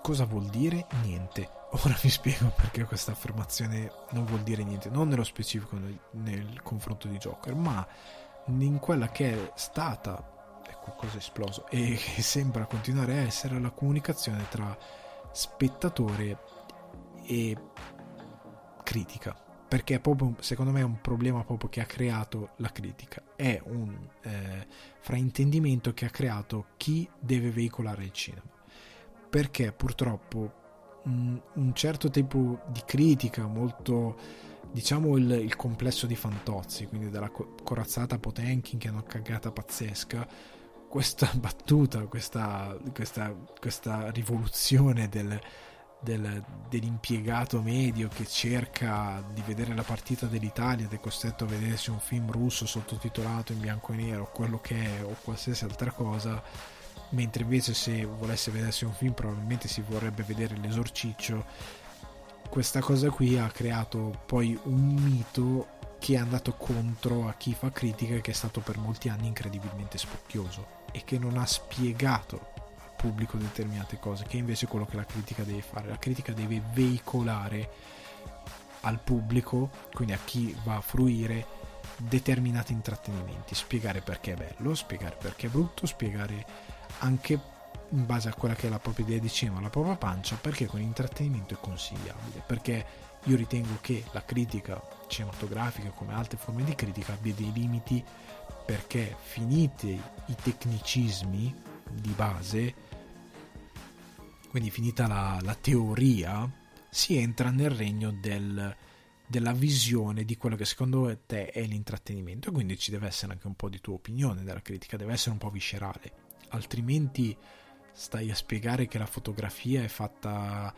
Cosa vuol dire? Niente. Ora vi spiego perché questa affermazione non vuol dire niente non nello specifico nel, nel confronto di Joker ma in quella che è stata è qualcosa esploso e che sembra continuare a essere la comunicazione tra spettatore e critica. Perché è proprio, secondo me è un problema proprio che ha creato la critica, è un eh, fraintendimento che ha creato chi deve veicolare il cinema, perché purtroppo mh, un certo tipo di critica molto diciamo il, il, complesso di Fantozzi, quindi dalla corazzata Potenkin che è una cagata pazzesca, questa battuta, questa, questa, questa rivoluzione del, del, dell'impiegato medio che cerca di vedere la partita dell'Italia ed è costretto a vedersi un film russo sottotitolato in bianco e nero, quello che è o qualsiasi altra cosa, mentre invece se volesse vedersi un film probabilmente si vorrebbe vedere l'esorciccio. Questa cosa qui ha creato poi un mito che è andato contro a chi fa critica e che è stato per molti anni incredibilmente spocchioso e che non ha spiegato pubblico determinate cose, che invece è quello che la critica deve fare. La critica deve veicolare al pubblico, quindi a chi va a fruire determinati intrattenimenti, spiegare perché è bello, spiegare perché è brutto, spiegare anche in base a quella che è la propria idea di cinema, la propria pancia, perché con intrattenimento è consigliabile, perché io ritengo che la critica cinematografica, come altre forme di critica, abbia dei limiti perché finiti i tecnicismi di base quindi finita la, la teoria, si entra nel regno del, della visione di quello che secondo te è l'intrattenimento, quindi ci deve essere anche un po' di tua opinione della critica, deve essere un po' viscerale, altrimenti stai a spiegare che la fotografia è fatta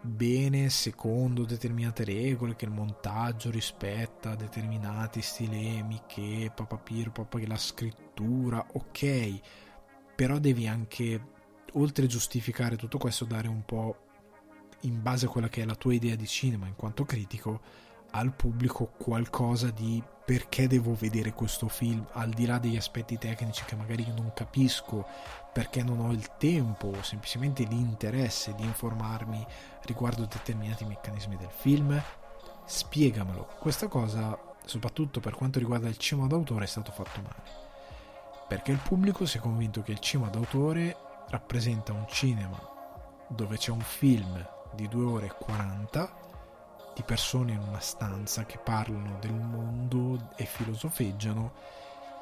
bene secondo determinate regole, che il montaggio rispetta determinati stilemi, che papapir, papà la scrittura, ok, però devi anche oltre a giustificare tutto questo, dare un po' in base a quella che è la tua idea di cinema in quanto critico al pubblico qualcosa di perché devo vedere questo film al di là degli aspetti tecnici che magari non capisco perché non ho il tempo o semplicemente l'interesse di informarmi riguardo determinati meccanismi del film. Spiegamelo. Questa cosa soprattutto per quanto riguarda il cinema d'autore è stato fatto male. Perché il pubblico si è convinto che il cinema d'autore rappresenta un cinema dove c'è un film di 2 ore e 40 di persone in una stanza che parlano del mondo e filosofeggiano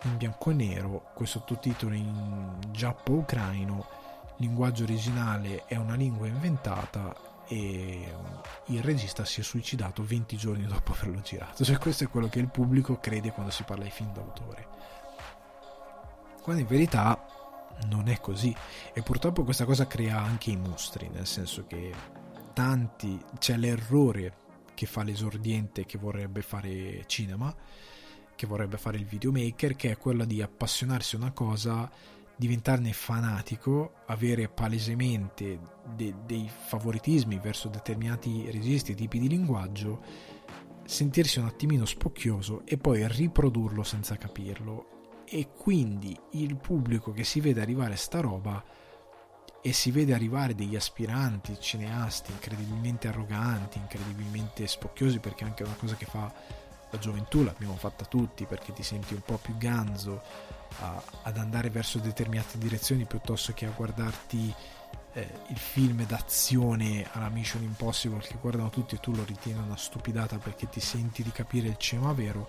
in bianco e nero, con sottotitoli in giappo-ucraino, linguaggio originale è una lingua inventata e il regista si è suicidato 20 giorni dopo averlo girato. Cioè questo è quello che il pubblico crede quando si parla di film d'autore. Quando in verità non è così. E purtroppo questa cosa crea anche i mostri, nel senso che tanti c'è l'errore che fa l'esordiente che vorrebbe fare cinema, che vorrebbe fare il videomaker, che è quello di appassionarsi a una cosa, diventarne fanatico, avere palesemente de- dei favoritismi verso determinati registi, tipi di linguaggio, sentirsi un attimino spocchioso e poi riprodurlo senza capirlo e quindi il pubblico che si vede arrivare sta roba e si vede arrivare degli aspiranti cineasti incredibilmente arroganti, incredibilmente spocchiosi perché è anche una cosa che fa la gioventù, l'abbiamo fatta tutti perché ti senti un po' più ganzo a, ad andare verso determinate direzioni piuttosto che a guardarti eh, il film d'azione alla Mission Impossible che guardano tutti e tu lo ritieni una stupidata perché ti senti di capire il cinema vero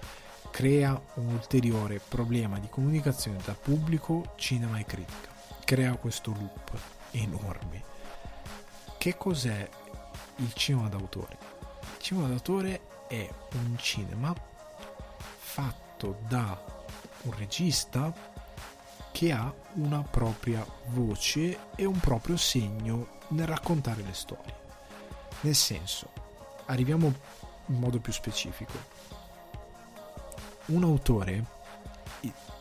crea un ulteriore problema di comunicazione tra pubblico, cinema e critica. Crea questo loop enorme. Che cos'è il cinema d'autore? Il cinema d'autore è un cinema fatto da un regista che ha una propria voce e un proprio segno nel raccontare le storie. Nel senso, arriviamo in modo più specifico un autore,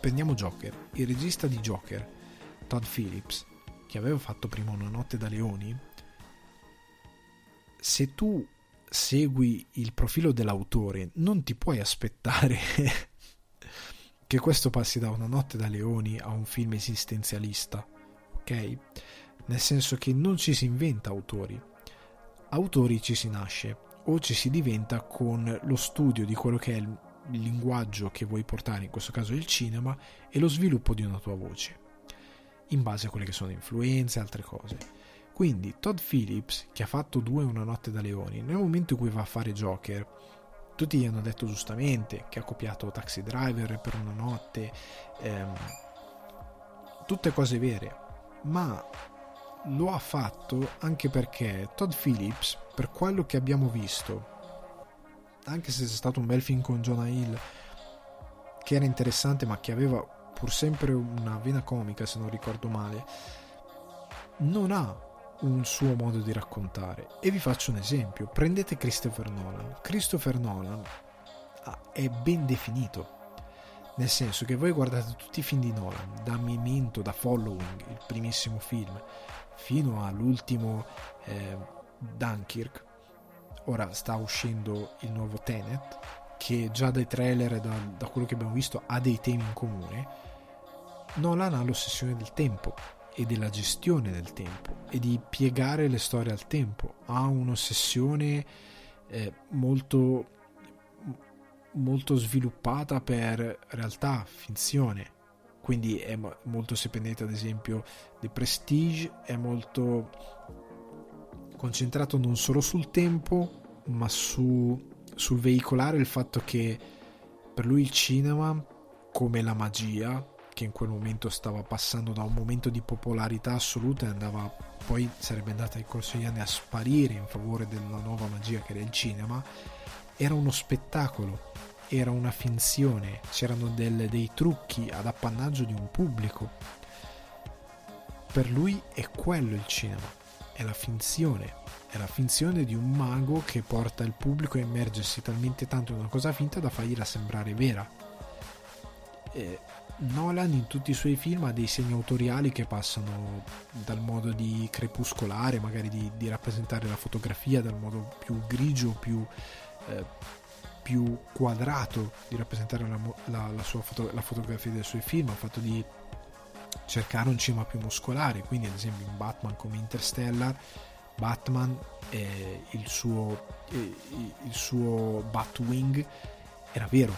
prendiamo Joker, il regista di Joker, Todd Phillips, che aveva fatto prima Una notte da leoni, se tu segui il profilo dell'autore, non ti puoi aspettare che questo passi da una notte da leoni a un film esistenzialista, ok? Nel senso che non ci si inventa autori, autori ci si nasce o ci si diventa con lo studio di quello che è il linguaggio che vuoi portare, in questo caso il cinema, e lo sviluppo di una tua voce, in base a quelle che sono influenze e altre cose. Quindi Todd Phillips, che ha fatto due Una notte da leoni, nel momento in cui va a fare Joker, tutti gli hanno detto giustamente che ha copiato Taxi Driver per una notte, ehm, tutte cose vere, ma lo ha fatto anche perché Todd Phillips, per quello che abbiamo visto, anche se c'è stato un bel film con Jonah Hill, che era interessante ma che aveva pur sempre una vena comica se non ricordo male, non ha un suo modo di raccontare. E vi faccio un esempio. Prendete Christopher Nolan. Christopher Nolan è ben definito. Nel senso che voi guardate tutti i film di Nolan, da Memento, da Following, il primissimo film, fino all'ultimo eh, Dunkirk. Ora sta uscendo il nuovo Tenet, che già dai trailer e da, da quello che abbiamo visto ha dei temi in comune. Nolan ha l'ossessione del tempo e della gestione del tempo e di piegare le storie al tempo. Ha un'ossessione eh, molto, molto sviluppata per realtà, finzione. Quindi è molto, se prendete ad esempio The Prestige, è molto concentrato non solo sul tempo, ma su, sul veicolare il fatto che per lui il cinema, come la magia, che in quel momento stava passando da un momento di popolarità assoluta e andava poi sarebbe andata nel corso degli anni a sparire in favore della nuova magia che era il cinema era uno spettacolo era una finzione c'erano del, dei trucchi ad appannaggio di un pubblico. Per lui è quello il cinema è la finzione è la finzione di un mago che porta il pubblico a immergersi talmente tanto in una cosa finta da fargliela sembrare vera. E Nolan in tutti i suoi film ha dei segni autoriali che passano dal modo di crepuscolare, magari di, di rappresentare la fotografia, dal modo più grigio, più, eh, più quadrato di rappresentare la, la, la, foto, la, fotografia dei suoi film, ha fatto di cercare un cinema più muscolare, quindi ad esempio in Batman come Interstellar, Batman e il suo, il suo Batwing era vero,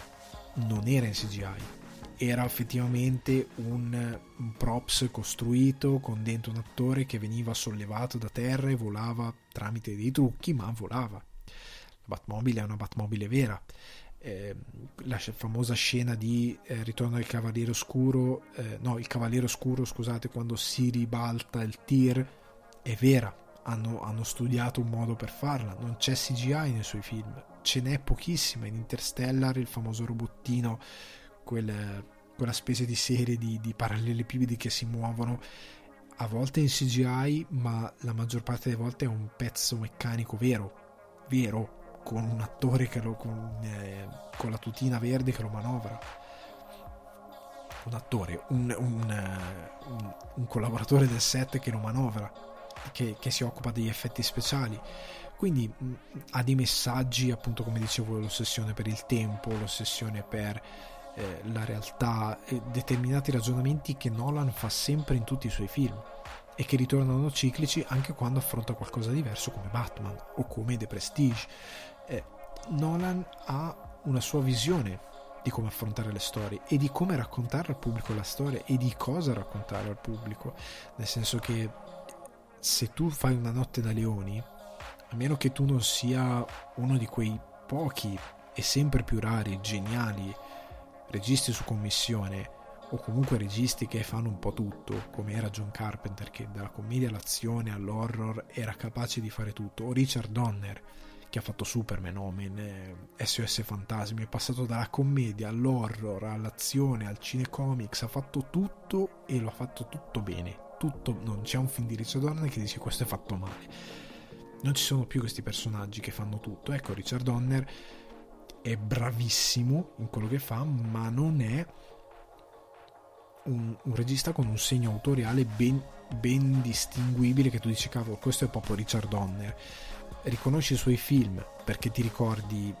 non era in CGI era effettivamente un, un, props costruito con dentro un attore che veniva sollevato da terra e volava tramite dei trucchi, ma volava. La Batmobile è una Batmobile vera. Eh, la famosa scena di eh, Ritorno del Cavaliere Oscuro, eh, no, il Cavaliere Oscuro, scusate, quando si ribalta il tir, è vera. Hanno, hanno studiato un modo per farla. Non c'è CGI nei suoi film, ce n'è pochissima. In Interstellar, il famoso robottino quel, quella specie di serie di, di parallelepipedi che si muovono a volte in CGI, ma la maggior parte delle volte è un pezzo meccanico vero, vero, con un attore che lo, con, eh, con la tutina verde che lo manovra. Un attore, un, un, un, un collaboratore del set che lo manovra, che, che, si occupa degli effetti speciali. Quindi mh, ha dei messaggi, appunto, come dicevo, l'ossessione per il tempo, l'ossessione per eh, la realtà e determinati ragionamenti che Nolan fa sempre in tutti i suoi film e che ritornano ciclici anche quando affronta qualcosa di diverso come Batman o come The Prestige. Eh, Nolan ha una sua visione di come affrontare le storie e di come raccontare al pubblico la storia e di cosa raccontare al pubblico, nel senso che se tu fai una notte da leoni, a meno che tu non sia uno di quei pochi e sempre più rari, geniali registi su commissione o comunque registi che fanno un po' tutto, come era John Carpenter che dalla commedia all'azione all'horror era capace di fare tutto, o Richard Donner che ha fatto Superman, Omen, eh, SOS Fantasmi, è passato dalla commedia all'horror, all'azione, al cinecomics, ha fatto tutto e lo ha fatto tutto bene. Tutto, non c'è un film di Richard Donner che dice questo è fatto male. Non ci sono più questi personaggi che fanno tutto. Ecco, Richard Donner è bravissimo in quello che fa, ma non è un, un regista con un segno autoriale ben ben distinguibile che tu dici cavolo questo è proprio Richard Donner riconosci i suoi film perché ti ricordi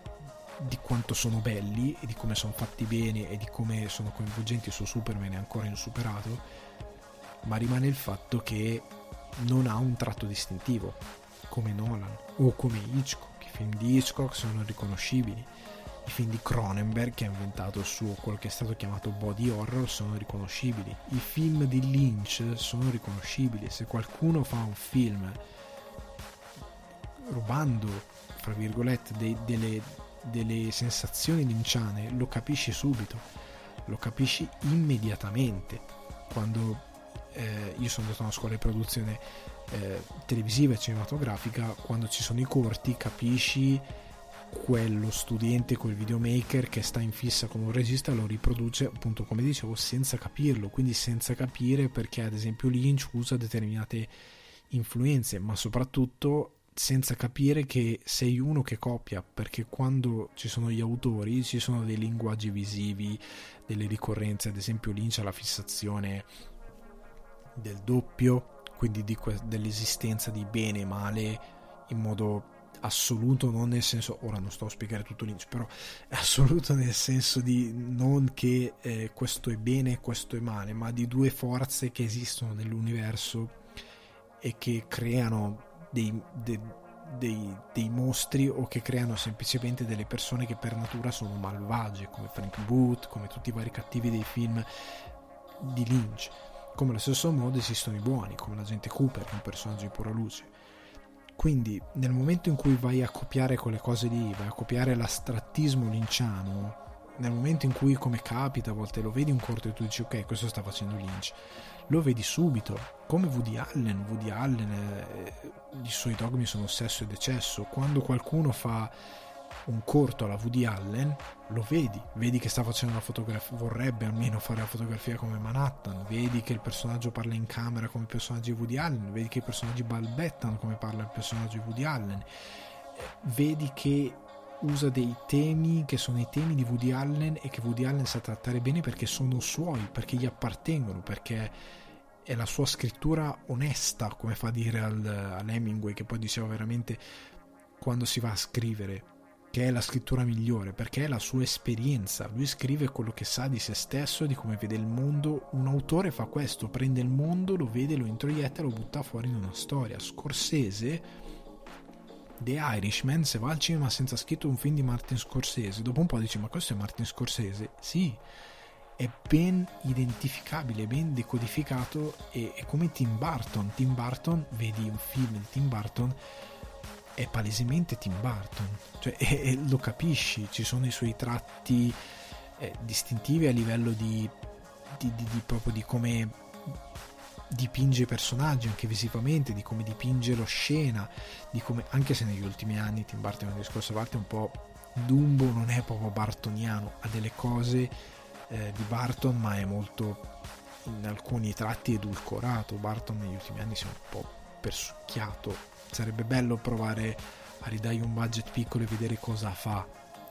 di quanto sono belli e di come sono fatti bene e di come sono coinvolgenti su Superman è ancora insuperato ma rimane il fatto che non ha un tratto distintivo come Nolan o come Hitchcock. I film di Hitchcock sono riconoscibili. I film di Cronenberg che ha inventato il suo quello che è stato chiamato body horror sono riconoscibili. I film di Lynch sono riconoscibili. Se qualcuno fa un film rubando fra virgolette dei, delle, delle sensazioni linciane lo capisci subito lo capisci immediatamente. Quando eh, io sono andato a una scuola di produzione eh, televisiva e cinematografica quando ci sono i corti capisci quello studente, quel videomaker che sta in fissa con un regista lo riproduce appunto come dicevo senza capirlo, quindi senza capire perché ad esempio Lynch usa determinate influenze, ma soprattutto senza capire che sei uno che copia, perché quando ci sono gli autori ci sono dei linguaggi visivi, delle ricorrenze, ad esempio Lynch ha la fissazione del doppio, quindi di que- dell'esistenza di bene e male in modo assoluto, non nel senso, ora non sto a spiegare tutto Lynch, però assoluto nel senso di non che eh, questo è bene e questo è male, ma di due forze che esistono nell'universo e che creano dei, dei, dei, dei mostri o che creano semplicemente delle persone che per natura sono malvagie, come Frank Booth, come tutti i vari cattivi dei film di Lynch. Come allo stesso modo esistono i buoni, come l'agente Cooper, un personaggio di pura luce quindi nel momento in cui vai a copiare quelle cose lì, vai a copiare l'astrattismo linciano, nel momento in cui come capita a volte lo vedi un corto e tu dici ok questo sta facendo Lynch, lo vedi subito, come Woody Allen, Woody Allen, eh, i suoi dogmi sono sesso ed eccesso, quando qualcuno fa un corto alla Woody Allen, lo vedi, vedi che sta facendo la fotografia, vorrebbe almeno fare la fotografia come Manhattan, vedi che il personaggio parla in camera come i personaggi di Woody Allen, vedi che i personaggi balbettano come parla il personaggio di Woody Allen, vedi che usa dei temi che sono i temi di Woody Allen e che Woody Allen sa trattare bene perché sono suoi, perché gli appartengono, perché è la sua scrittura onesta, come fa a dire al, all'Hemingway, che poi diceva veramente quando si va a scrivere che è la scrittura migliore, perché è la sua esperienza. Lui scrive quello che sa di se stesso, di come vede il mondo. Un autore fa questo, prende il mondo, lo vede, lo introietta e lo butta fuori in una storia. Scorsese, The Irishman, se va al cinema senza scritto un film di Martin Scorsese, dopo un po' dice ma questo è Martin Scorsese? Sì, è ben identificabile, ben decodificato e è come Tim Burton. Tim Burton, vedi un film di Tim Burton è palesemente Tim Burton, cioè, e, e lo capisci, ci sono i suoi tratti eh, distintivi a livello di, di, di, di, proprio di come dipinge i personaggi anche visivamente, di come dipinge lo scena, di come, anche se negli ultimi anni Tim Burton è un discorso a parte un po' Dumbo non è proprio bartoniano, ha delle cose eh, di Barton ma è molto in alcuni tratti edulcorato, Barton negli ultimi anni si è un po' persucchiato. Sarebbe bello provare a ridargli un budget piccolo e vedere cosa fa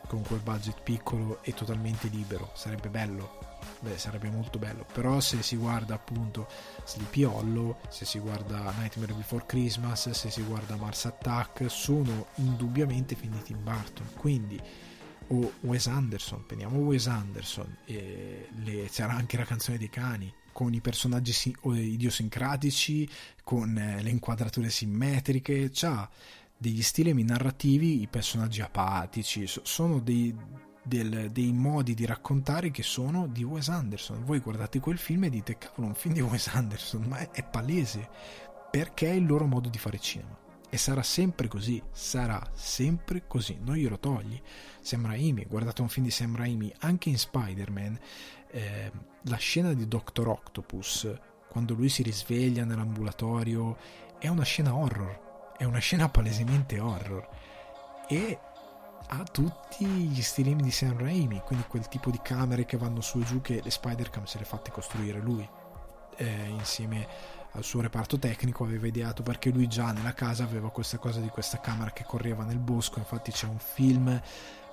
con quel budget piccolo e totalmente libero. Sarebbe bello. Beh sarebbe molto bello. Però se si guarda appunto Sleepy Hollow se si guarda Nightmare Before Christmas se si guarda Mars Attack sono indubbiamente film di Tim Burton quindi o Wes Anderson prendiamo Wes Anderson le, c'era anche la canzone dei cani con i personaggi si- idiosincratici, con eh, le inquadrature simmetriche, ha degli stilemi narrativi, i personaggi apatici, so- sono dei, del, dei modi di raccontare che sono di Wes Anderson. Voi guardate quel film e dite, cavolo, un film di Wes Anderson, ma è, è palese, perché è il loro modo di fare cinema. E sarà sempre così, sarà sempre così, non glielo togli. Sam Raimi, guardate un film di Sam Raimi, anche in Spider-Man, eh, la scena di Dr. Octopus, quando lui si risveglia nell'ambulatorio, è una scena horror, è una scena palesemente horror. E ha tutti gli stilemi di Sam Raimi, quindi quel tipo di camere che vanno su e giù che le Spider-Cam se le fatte costruire lui, eh, insieme al suo reparto tecnico aveva ideato perché lui già nella casa aveva questa cosa di questa camera che correva nel bosco, infatti c'è un film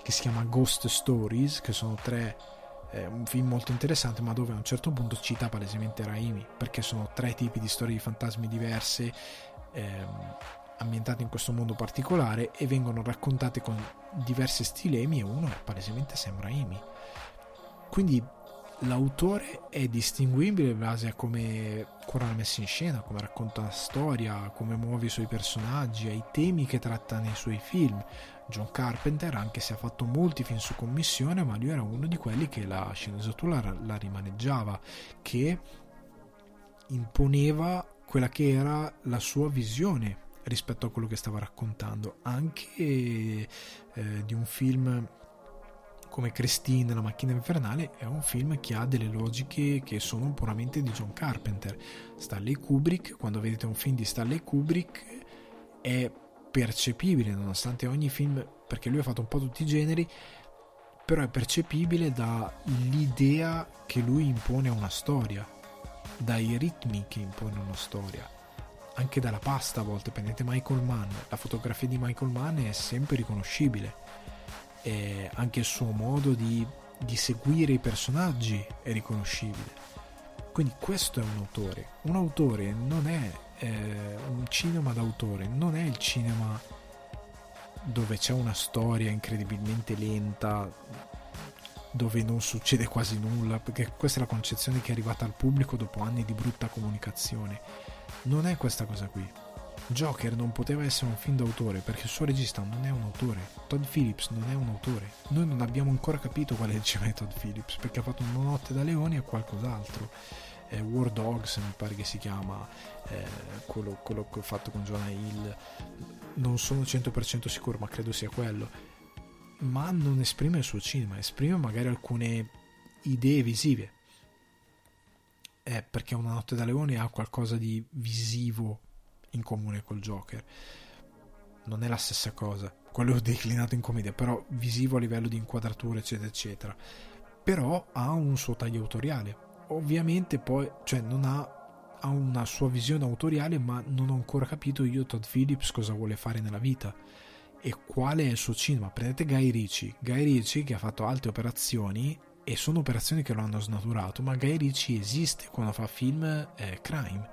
che si chiama Ghost Stories, che sono tre è un film molto interessante, ma dove a un certo punto cita palesemente Raimi, perché sono tre tipi di storie di fantasmi diverse, ehm, ambientate in questo mondo particolare e vengono raccontate con diversi stilemi e uno è palesemente Sam Raimi. Quindi l'autore è distinguibile in base a come cura la messa in scena, come racconta la storia, come muove i suoi personaggi, ai temi che tratta nei suoi film. John Carpenter, anche se ha fatto molti film su commissione, ma lui era uno di quelli che la sceneggiatura la, la rimaneggiava, che imponeva quella che era la sua visione rispetto a quello che stava raccontando, anche eh, di un film come Christine, la macchina infernale, è un film che ha delle logiche che sono puramente di John Carpenter. Stanley Kubrick, quando vedete un film di Stanley Kubrick, è percepibile, nonostante ogni film, perché lui ha fatto un po' tutti i generi, però è percepibile dall'idea che lui impone a una storia, dai ritmi che impone una storia, anche dalla pasta a volte, prendete Michael Mann, la fotografia di Michael Mann è sempre riconoscibile e anche il suo modo di, di seguire i personaggi è riconoscibile. Quindi questo è un autore. Un autore non è eh, un cinema d'autore, non è il cinema dove c'è una storia incredibilmente lenta, dove non succede quasi nulla, perché questa è la concezione che è arrivata al pubblico dopo anni di brutta comunicazione. Non è questa cosa qui. Joker non poteva essere un film d'autore perché il suo regista non è un autore. Todd Phillips non è un autore. Noi non abbiamo ancora capito qual è il cinema di Todd Phillips perché ha fatto una notte da leoni e qualcos'altro. Eh, War Dogs mi pare che si chiama eh, quello, quello che ho fatto con Jonah Hill. Non sono 100% sicuro, ma credo sia quello. Ma non esprime il suo cinema, esprime magari alcune idee visive. Eh, perché una notte da leoni ha qualcosa di visivo in comune col Joker. Non è la stessa cosa, quello declinato in commedia, però visivo a livello di inquadratura, eccetera, eccetera. Però ha un suo taglio autoriale. Ovviamente poi, cioè non ha, ha una sua visione autoriale, ma non ho ancora capito io Todd Phillips cosa vuole fare nella vita e quale è il suo cinema. Prendete Guy Ritchie, Guy Ritchie che ha fatto altre operazioni e sono operazioni che lo hanno snaturato, ma Guy Ritchie esiste quando fa film eh, crime.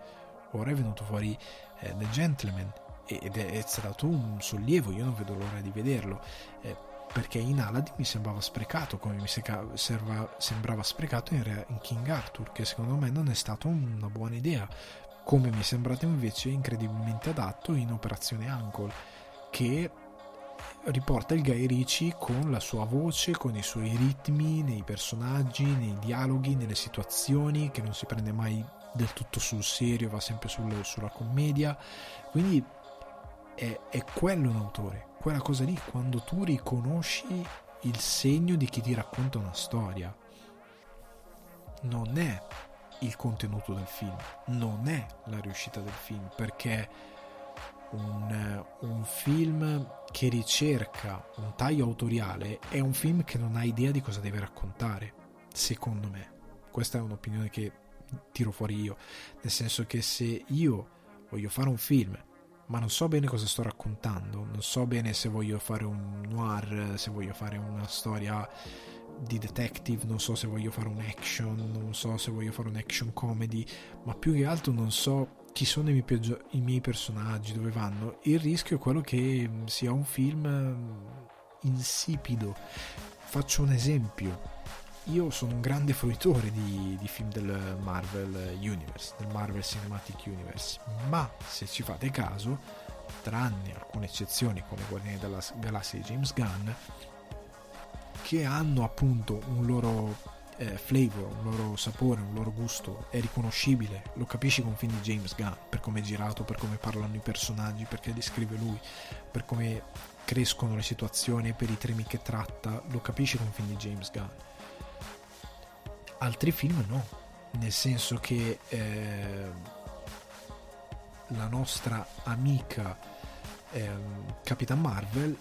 Ora è venuto fuori eh, The Gentleman ed è, è, stato un sollievo, io non vedo l'ora di vederlo. Eh, perché in Aladdin mi sembrava sprecato, come mi serva, sembrava sprecato in, in, King Arthur, che secondo me non è stata una buona idea, come mi è sembrato invece incredibilmente adatto in Operazione Uncle, che riporta il Guy Ritchie con la sua voce, con i suoi ritmi, nei personaggi, nei dialoghi, nelle situazioni, che non si prende mai del tutto sul serio, va sempre sul, sulla commedia. Quindi è, è quello un autore, quella cosa lì, quando tu riconosci il segno di chi ti racconta una storia. Non è il contenuto del film, non è la riuscita del film, perché un, un, film che ricerca un taglio autoriale è un film che non ha idea di cosa deve raccontare, secondo me. Questa è un'opinione che tiro fuori io, nel senso che se io voglio fare un film ma non so bene cosa sto raccontando, non so bene se voglio fare un noir, se voglio fare una storia di detective, non so se voglio fare un action, non so se voglio fare un action comedy, ma più che altro non so chi sono i miei, i miei personaggi, dove vanno. Il rischio è quello che sia un film insipido. Faccio un esempio io sono un grande fruitore di, di, film del Marvel Universe, del Marvel Cinematic Universe, ma se ci fate caso, tranne alcune eccezioni come Guardiani della Galassia di James Gunn, che hanno appunto un loro eh, flavor, un loro sapore, un loro gusto, è riconoscibile, lo capisci con film di James Gunn, per come è girato, per come parlano i personaggi, perché li scrive lui, per come crescono le situazioni, per i temi che tratta, lo capisci con film di James Gunn altri film no, nel senso che eh, la nostra amica eh, Capitan Marvel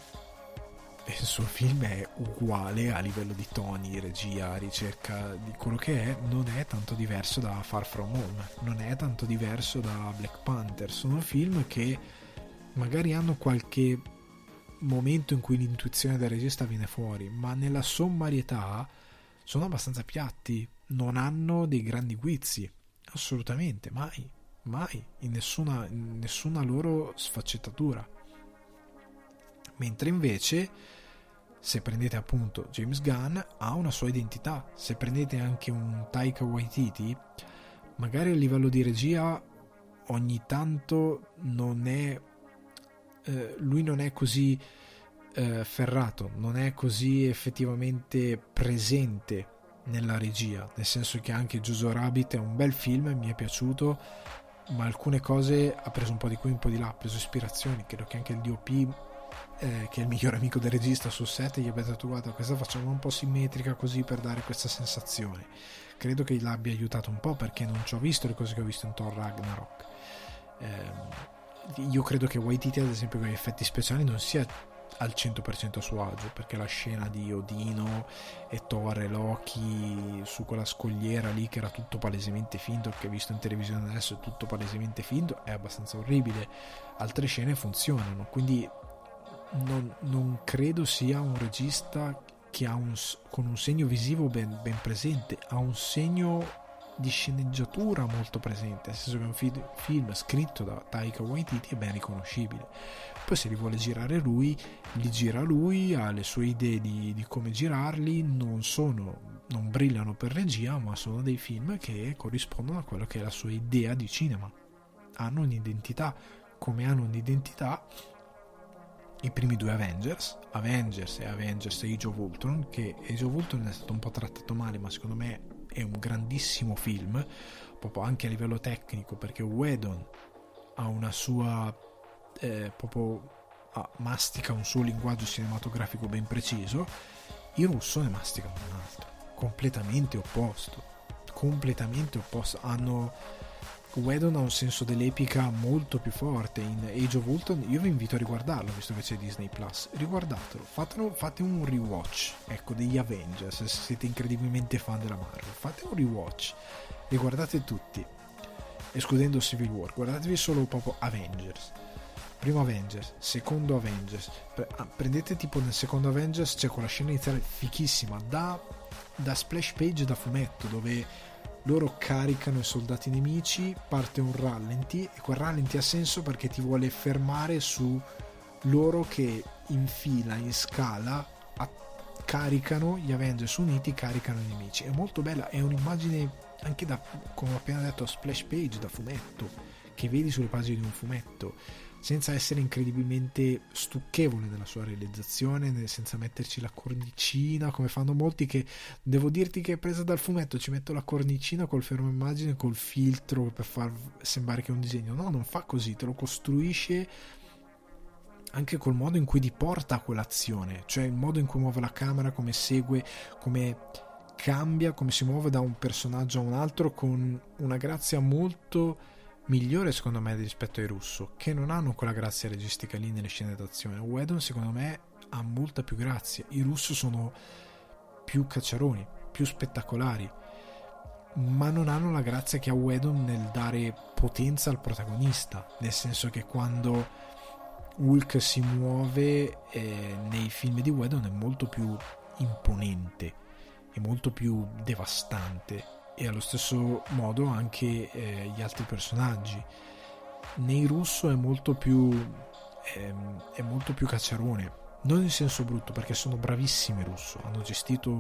il suo film è uguale a livello di toni, regia, ricerca di quello che è, non è tanto diverso da Far From Home, non è tanto diverso da Black Panther, sono film che magari hanno qualche momento in cui l'intuizione del regista viene fuori, ma nella sommarietà sono abbastanza piatti, non hanno dei grandi guizzi, assolutamente, mai, mai, in nessuna, in nessuna loro sfaccettatura. Mentre invece, se prendete appunto James Gunn, ha una sua identità. Se prendete anche un Taika Waititi, magari a livello di regia ogni tanto non è eh, lui non è così eh, ferrato, non è così effettivamente presente nella regia, nel senso che anche Jojo Rabbit è un bel film, mi è piaciuto, ma alcune cose ha preso un po' di qui, un po' di là, ha preso ispirazioni, credo che anche il DOP eh, che è il migliore amico del regista sul set gli abbia detto guarda questa facciamo un po' simmetrica così per dare questa sensazione. Credo che l'abbia aiutato un po' perché non ci ho visto le cose che ho visto in Thor Ragnarok. Eh, io credo che Waititi ad esempio con gli effetti speciali non sia al 100% a suo agio perché la scena di Odino e Thor e Loki su quella scogliera lì che era tutto palesemente finto che visto in televisione adesso è tutto palesemente finto è abbastanza orribile. Altre scene funzionano quindi non, non credo sia un regista che ha un, con un segno visivo ben, ben presente ha un segno di sceneggiatura molto presente, nel senso che è un fi- film scritto da Taika Waititi è ben riconoscibile. Poi se li vuole girare lui, li gira lui, ha le sue idee di, di come girarli, non sono, non brillano per regia, ma sono dei film che corrispondono a quello che è la sua idea di cinema. Hanno un'identità, come hanno un'identità i primi due Avengers, Avengers e Avengers Age of Ultron, che Age of Ultron è stato un po' trattato male, ma secondo me è un grandissimo film, proprio anche a livello tecnico, perché Whedon ha una sua eh, proprio ah, mastica un suo linguaggio cinematografico ben preciso, il russo ne mastica un altro, completamente opposto, completamente opposto. Hanno Whedon ha un senso dell'epica molto più forte. In Age of Ultron io vi invito a riguardarlo visto che c'è Disney Plus. Riguardatelo fatelo, fate un rewatch ecco degli Avengers se siete incredibilmente fan della Marvel. Fate un rewatch riguardate tutti escludendo Civil War. Guardatevi solo proprio Avengers primo Avengers secondo Avengers. Ah, prendete tipo nel secondo Avengers c'è quella scena iniziale fichissima da, da splash page da fumetto dove loro caricano i soldati nemici, parte un rallenti e quel rallenti ha senso perché ti vuole fermare su loro che in fila, in scala, a- caricano gli Avengers uniti, caricano i nemici. È molto bella, è un'immagine anche da, come ho appena detto, splash page da fumetto, che vedi sulle pagine di un fumetto senza essere incredibilmente stucchevole nella sua realizzazione, senza metterci la cornicina come fanno molti che devo dirti che è presa dal fumetto, ci metto la cornicina col fermo immagine, col filtro per far sembrare che è un disegno. No, non fa così, te lo costruisce anche col modo in cui ti porta a quell'azione, cioè il modo in cui muove la camera, come segue, come cambia, come si muove da un personaggio a un altro con una grazia molto migliore secondo me rispetto ai russo, che non hanno quella grazia registica lì nelle scene d'azione. Wedon secondo me ha molta più grazia. I russo sono più cacciaroni, più spettacolari, ma non hanno la grazia che ha Wedon nel dare potenza al protagonista, nel senso che quando Hulk si muove eh, nei film di Wedon è molto più imponente, è molto più devastante e allo stesso modo anche eh, gli altri personaggi. Nei russo è molto più ehm, è molto più cacciarone, non in senso brutto perché sono bravissimi russo, hanno gestito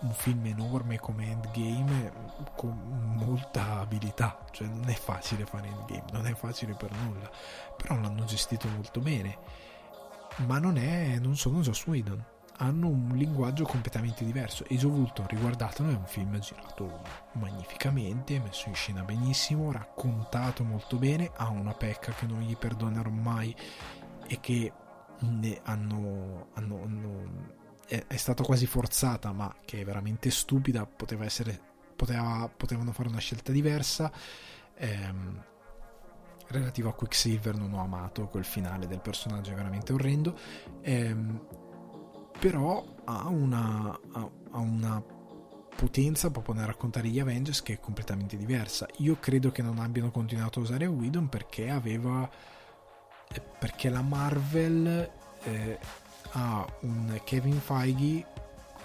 un film enorme come Endgame con molta abilità, cioè non è facile fare Endgame, non è facile per nulla, però l'hanno gestito molto bene. Ma non è non sono Joss Whedon hanno un linguaggio completamente diverso. Ultron, riguardatelo, è un film girato magnificamente, messo in scena benissimo, raccontato molto bene, ha una pecca che non gli perdonerò mai e che hanno, hanno, hanno è, è, stata quasi forzata, ma che è veramente stupida, poteva essere, poteva, potevano fare una scelta diversa. Ehm, relativo a Quicksilver non ho amato quel finale del personaggio è veramente orrendo ehm, però ha una, ha una potenza proprio nel raccontare gli Avengers che è completamente diversa. Io credo che non abbiano continuato a usare Whedon perché aveva eh, perché la Marvel eh, ha un Kevin Feige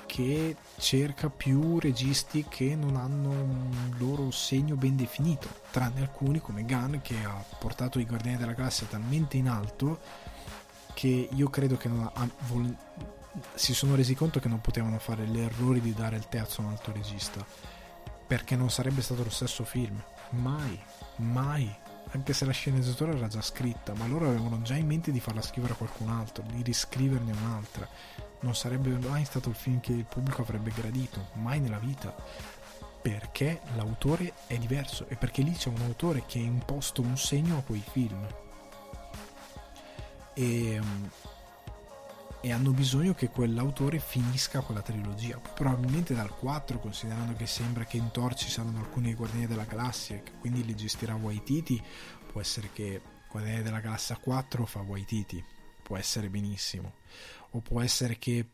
che cerca più registi che non hanno un loro segno ben definito, tranne alcuni come Gunn che ha portato i Guardiani della Galassia talmente in alto che io credo che ha, vol- si sono resi conto che non potevano fare l'errore di dare il terzo a un altro regista perché non sarebbe stato lo stesso film. Mai, mai. Anche se la sceneggiatura era già scritta ma loro avevano già in mente di farla scrivere a qualcun altro di riscriverne un'altra. Non sarebbe mai stato il film che il pubblico avrebbe gradito mai nella vita. Perché l'autore è diverso e perché lì c'è un autore che ha imposto un segno a quei film. E, e hanno bisogno che quell'autore finisca quella trilogia. Probabilmente dal 4, considerando che sembra che in Thor ci saranno alcuni Guardiani della Galassia, che quindi li gestirà Waititi, può essere che Guardiani della Galassia 4 fa Waititi, può essere benissimo, o può essere che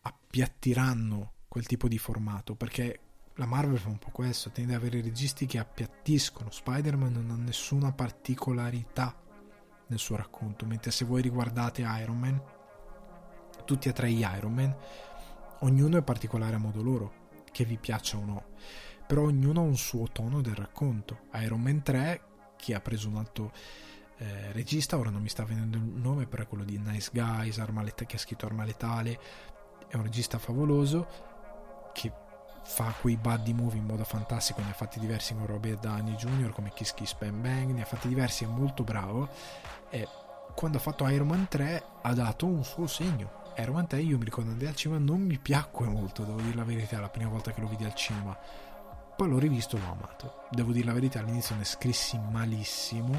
appiattiranno quel tipo di formato, perché la Marvel fa un po' questo, tende ad avere registi che appiattiscono, Spider-Man non ha nessuna particolarità nel suo racconto, mentre se voi riguardate Iron Man, tutti e tre gli Iron Man, ognuno è particolare a modo loro, che vi piaccia o no, però ognuno ha un suo tono del racconto. Iron Man 3, che ha preso un altro eh, regista, ora non mi sta venendo il nome, però è quello di Nice Guys, Arma Let- che ha scritto Arma Letale, è un regista favoloso che fa quei buddy movie in modo fantastico, ne ha fatti diversi con Robert Downey Jr. come Kiss Kiss Bang Bang, ne ha fatti diversi, è molto bravo e quando ha fatto Iron Man 3 ha dato un suo segno. Iron Man 3 io mi ricordo andai al cinema, non mi piacque molto, devo dire la verità, la prima volta che lo vidi al cinema. Poi l'ho rivisto e l'ho amato. Devo dire la verità, all'inizio ne scrissi malissimo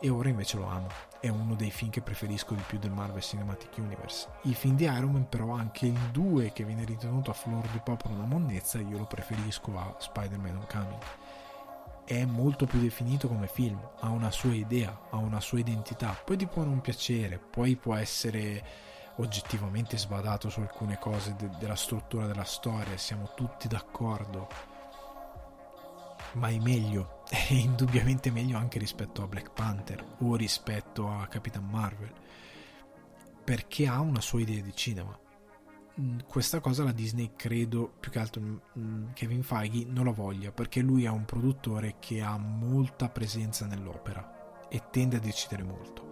e ora invece lo amo. È uno dei film che preferisco di più del Marvel Cinematic Universe. I film di Iron Man, però, anche il 2 che viene ritenuto a flor di popolo una monnezza, io lo preferisco a Spider-Man Homecoming è molto più definito come film, ha una sua idea, ha una sua identità, poi ti può non piacere, poi può essere oggettivamente sbadato su alcune cose de- della struttura della storia, siamo tutti d'accordo, ma è meglio, è indubbiamente meglio anche rispetto a Black Panther o rispetto a Capitan Marvel, perché ha una sua idea di cinema. Mm, questa cosa la Disney credo più che altro mm, Kevin Feige non la voglia perché lui è un produttore che ha molta presenza nell'opera e tende a decidere molto.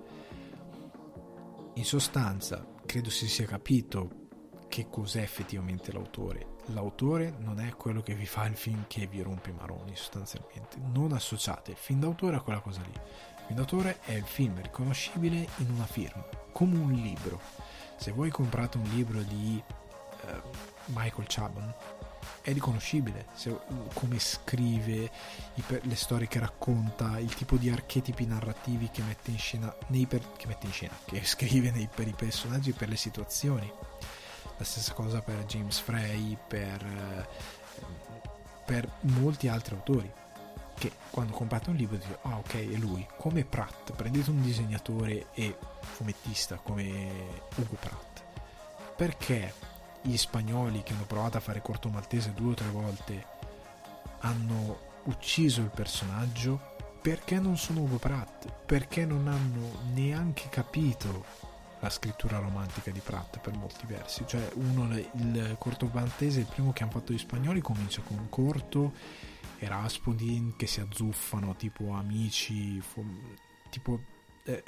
In sostanza credo si sia capito che cos'è effettivamente l'autore. L'autore non è quello che vi fa il film che vi rompe i maroni sostanzialmente. Non associate il film d'autore a quella cosa lì. Il film d'autore è il film riconoscibile in una firma come un libro. Se voi comprate un libro di uh, Michael Chabon è riconoscibile se, come scrive le storie che racconta il tipo di archetipi narrativi che mette in scena, per, che, mette in scena che scrive nei, per i personaggi e per le situazioni. La stessa cosa per James Frey per, per molti altri autori che quando comprate un libro dite ah ok è lui. Come Pratt prendete un disegnatore e fumettista come Ugo Pratt. Perché gli spagnoli che hanno provato a fare corto maltese due o tre volte hanno ucciso il personaggio perché non sono Ugo Pratt perché non hanno neanche capito la scrittura romantica di Pratt per molti versi. Cioè uno il corto maltese il primo che hanno fatto gli spagnoli comincia con un corto e Rasputin che si azzuffano tipo amici tipo eh,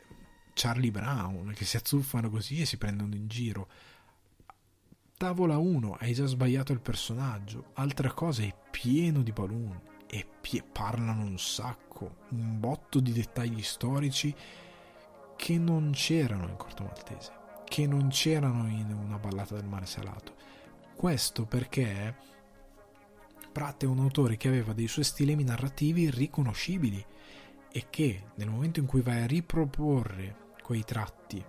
Charlie Brown che si azzuffano così e si prendono in giro tavola 1 hai già sbagliato il personaggio. Altra cosa è pieno di balloon e pie- parlano un sacco un botto di dettagli storici che non c'erano in Corto Maltese che non c'erano in una ballata del mare salato. Questo perché Pratt è un autore che aveva dei suoi stilemi narrativi riconoscibili e che nel momento in cui vai a riproporre quei tratti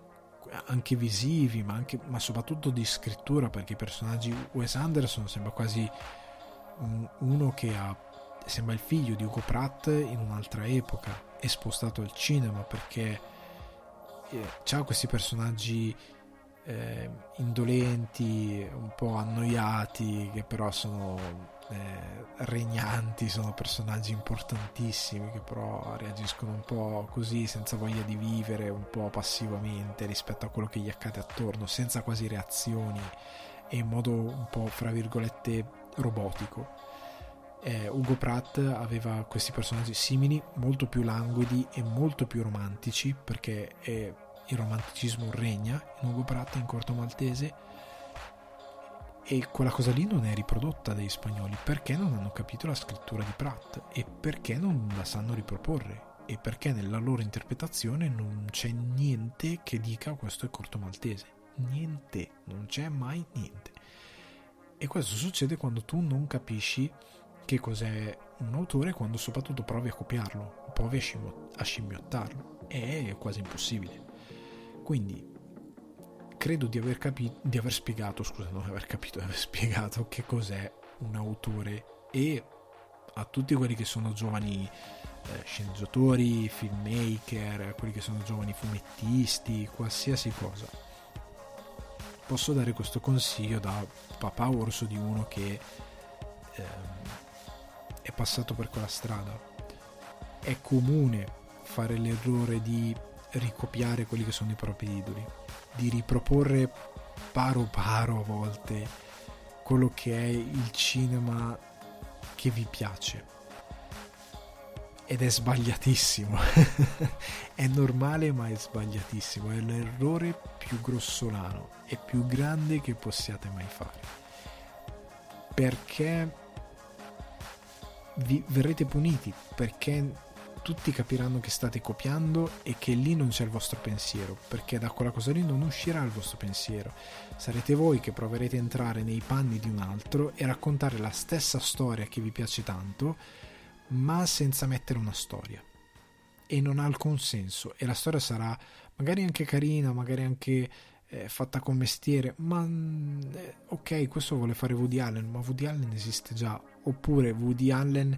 anche visivi ma, anche, ma soprattutto di scrittura perché i personaggi Wes Anderson sembra quasi uno che ha sembra il figlio di Ugo Pratt in un'altra epoca è spostato al cinema perché eh, ha questi personaggi eh, indolenti un po' annoiati che però sono eh, regnanti, sono personaggi importantissimi che però reagiscono un po' così, senza voglia di vivere, un po' passivamente rispetto a quello che gli accade attorno, senza quasi reazioni. e in modo un po' fra virgolette robotico. Eh, Ugo Pratt aveva questi personaggi simili, molto più languidi e molto più romantici, perché eh, il romanticismo regna in Ugo Pratt in Corto Maltese e quella cosa lì non è riprodotta dagli spagnoli. Perché non hanno capito la scrittura di Pratt? E perché non la sanno riproporre? E perché nella loro interpretazione non c'è niente che dica questo è corto maltese? Niente, non c'è mai niente. E questo succede quando tu non capisci che cos'è un autore quando soprattutto provi a copiarlo provi a scimmiottarlo è quasi impossibile. Quindi credo di aver, capito, di aver spiegato, scusa, non aver capito, di aver spiegato che cos'è un autore e a tutti quelli che sono giovani eh, sceneggiatori, filmmaker, quelli che sono giovani fumettisti, qualsiasi cosa. Posso dare questo consiglio da papà orso di uno che eh, è passato per quella strada. È comune fare l'errore di ricopiare quelli che sono i propri idoli di riproporre paro paro a volte quello che è il cinema che vi piace. Ed è sbagliatissimo. È normale ma è sbagliatissimo. È l'errore più grossolano e più grande che possiate mai fare. Perché vi verrete puniti perché tutti capiranno che state copiando e che lì non c'è il vostro pensiero, perché da quella cosa lì non uscirà il vostro pensiero. Sarete voi che proverete a entrare nei panni di un altro e raccontare la stessa storia che vi piace tanto, ma senza mettere una storia. E non ha alcun senso. E la storia sarà magari anche carina, magari anche eh, fatta con mestiere, ma eh, ok, questo vuole fare Woody Allen, ma Woody Allen esiste già. Oppure Woody Allen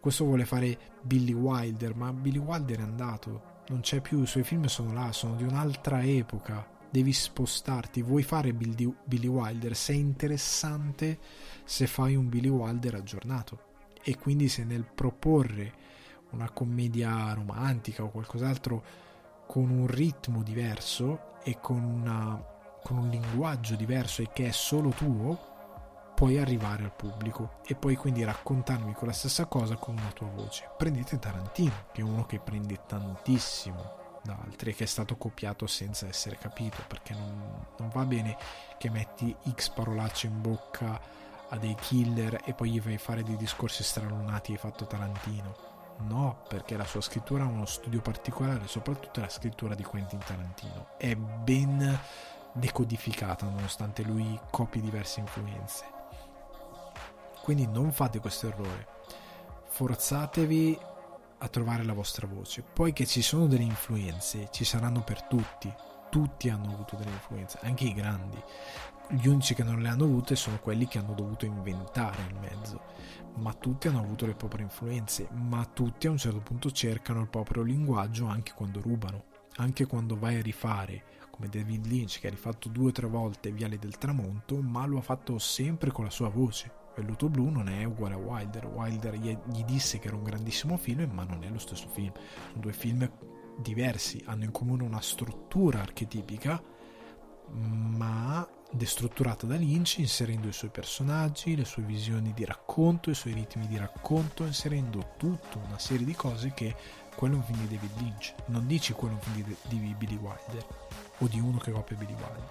questo vuole fare Billy Wilder, ma Billy Wilder è andato, non c'è più, i suoi film sono là, sono di un'altra epoca, devi spostarti, vuoi fare Billy, Wilder, sei interessante se fai un Billy Wilder aggiornato. E quindi se nel proporre una commedia romantica o qualcos'altro con un ritmo diverso e con, una, con un linguaggio diverso e che è solo tuo, puoi arrivare al pubblico e poi quindi raccontarmi quella stessa cosa con una tua voce. Prendete Tarantino, che è uno che prende tantissimo da altri e che è stato copiato senza essere capito, perché non, non va bene che metti X parolacce in bocca a dei killer e poi gli fai fare dei discorsi stralunati hai fatto Tarantino. No, perché la sua scrittura ha uno studio particolare, soprattutto la scrittura di Quentin Tarantino. È ben decodificata nonostante lui copi diverse influenze. Quindi non fate questo errore. Forzatevi a trovare la vostra voce. Poi che ci sono delle influenze, ci saranno per tutti. Tutti hanno avuto delle influenze, anche i grandi. Gli unici che non le hanno avute sono quelli che hanno dovuto inventare il mezzo. Ma tutti hanno avuto le proprie influenze, ma tutti a un certo punto cercano il proprio linguaggio anche quando rubano. Anche quando vai a rifare come David Lynch che ha rifatto due o tre volte Viale del Tramonto, ma lo ha fatto sempre con la sua voce. Velluto Blu non è uguale a Wilder. Wilder gli, gli disse che era un grandissimo film, ma non è lo stesso film. Sono due film diversi, hanno in comune una struttura archetipica, ma destrutturata da Lynch, inserendo i suoi personaggi, le sue visioni di racconto, i suoi ritmi di racconto, inserendo tutta una serie di cose che quello è un film di David Lynch. Non dici quello è un film di, di Billy Wilder o di uno che copia Billy Wilder,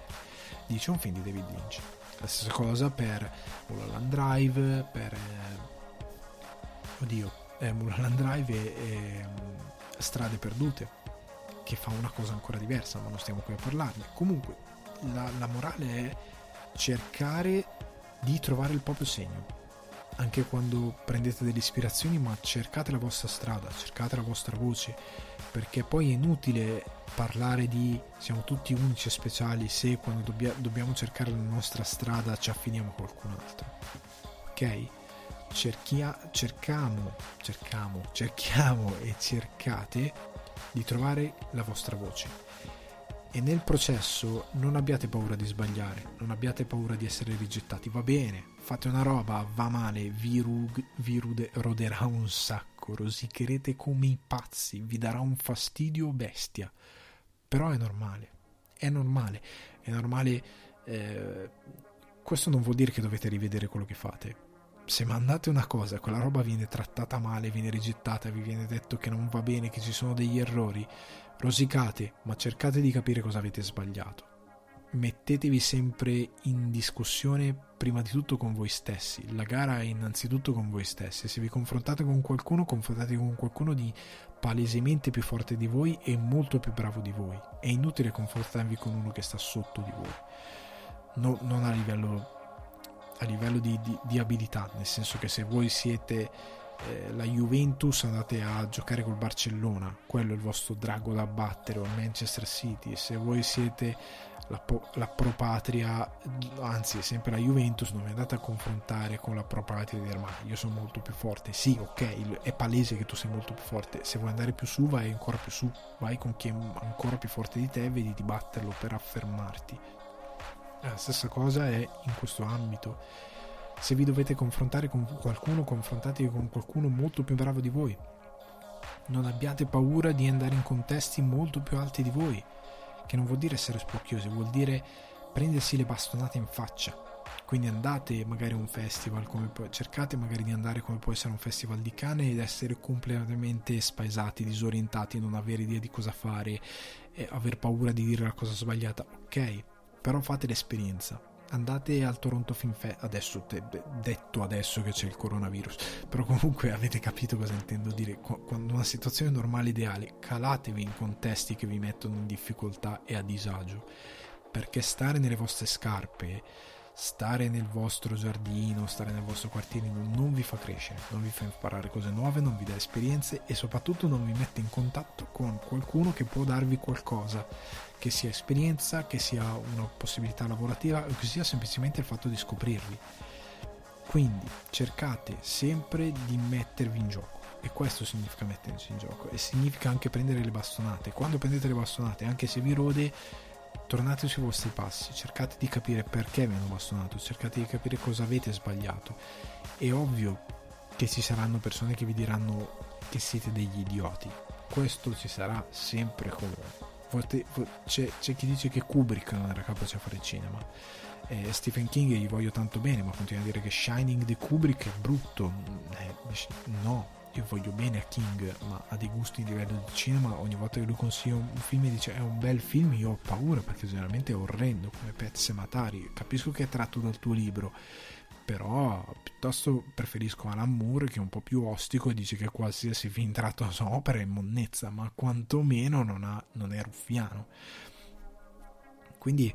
dici un film di David Lynch. La stessa cosa per Mulholland Drive, per... Eh, oddio, eh, Mulholland Drive e, e um, Strade Perdute, che fa una cosa ancora diversa, ma non stiamo qui a parlarne. Comunque, la, la morale è cercare di trovare il proprio segno. Anche quando prendete delle ispirazioni, ma cercate la vostra strada, cercate la vostra voce, perché poi è inutile parlare di siamo tutti unici e speciali se quando dobbia, dobbiamo cercare la nostra strada ci affiniamo a qualcun altro. Ok? Cerchia, cerchiamo, cerchiamo, cerchiamo e cercate di trovare la vostra voce. E nel processo non abbiate paura di sbagliare, non abbiate paura di essere rigettati. Va bene, fate una roba, va male, vi, rug, vi rude, roderà un sacco, rosicherete come i pazzi, vi darà un fastidio bestia però è normale, è normale, è normale eh, questo non vuol dire che dovete rivedere quello che fate. Se mandate una cosa, quella roba viene trattata male, viene rigettata, vi viene detto che non va bene, che ci sono degli errori, rosicate, ma cercate di capire cosa avete sbagliato. Mettetevi sempre in discussione prima di tutto con voi stessi. La gara è innanzitutto con voi stessi. Se vi confrontate con qualcuno, confrontatevi con qualcuno di palesemente più forte di voi e molto più bravo di voi. È inutile confrontarvi con uno che sta sotto di voi. No, non a livello, a livello di, di, di, abilità, nel senso che se voi siete eh, la Juventus andate a giocare col Barcellona, quello è il vostro drago da battere, o il Manchester City, se voi siete la, la pro patria, anzi sempre la Juventus, non vi andate a confrontare con la pro patria e dire ma io sono molto più forte. Sì, ok, è palese che tu sei molto più forte. Se vuoi andare più su, vai ancora più su, vai con chi è ancora più forte di te e vedi di batterlo per affermarti. La stessa cosa è in questo ambito. Se vi dovete confrontare con qualcuno, confrontatevi con qualcuno molto più bravo di voi. Non abbiate paura di andare in contesti molto più alti di voi che non vuol dire essere spocchiosi, vuol dire prendersi le bastonate in faccia. Quindi andate magari a un festival, può, cercate magari di andare come può essere un festival di cane ed essere completamente spaesati, disorientati, non avere idea di cosa fare, aver paura di dire la cosa sbagliata. Ok, però fate l'esperienza andate al Toronto Film Fest adesso te, detto adesso che c'è il coronavirus però comunque avete capito cosa intendo dire. Quando una situazione normale ideale calatevi in contesti che vi mettono in difficoltà e a disagio. Perché stare nelle vostre scarpe stare nel vostro giardino stare nel vostro quartierino non vi fa crescere non vi fa imparare cose nuove non vi dà esperienze e soprattutto non vi mette in contatto con qualcuno che può darvi qualcosa che sia esperienza, che sia una possibilità lavorativa o che sia semplicemente il fatto di scoprirli. Quindi cercate sempre di mettervi in gioco e questo significa mettersi in gioco e significa anche prendere le bastonate. Quando prendete le bastonate, anche se vi rode, tornate sui vostri passi, cercate di capire perché vi hanno bastonato, cercate di capire cosa avete sbagliato. È ovvio che ci saranno persone che vi diranno che siete degli idioti. Questo ci sarà sempre comunque c'è, c'è, chi dice che Kubrick non era capace a fare cinema. Eh, Stephen King gli voglio tanto bene, ma continua a dire che Shining di Kubrick è brutto. Eh, no, io voglio bene a King, ma ha dei gusti di livello di cinema. Ogni volta che lui consiglia un film e dice è un bel film, io ho paura perché generalmente è orrendo come Pet Sematari. Capisco che è tratto dal tuo libro però piuttosto preferisco Alan Moore che è un po' più ostico e dice che qualsiasi film tratto da sua opera è monnezza ma quantomeno non, ha, non è ruffiano. Quindi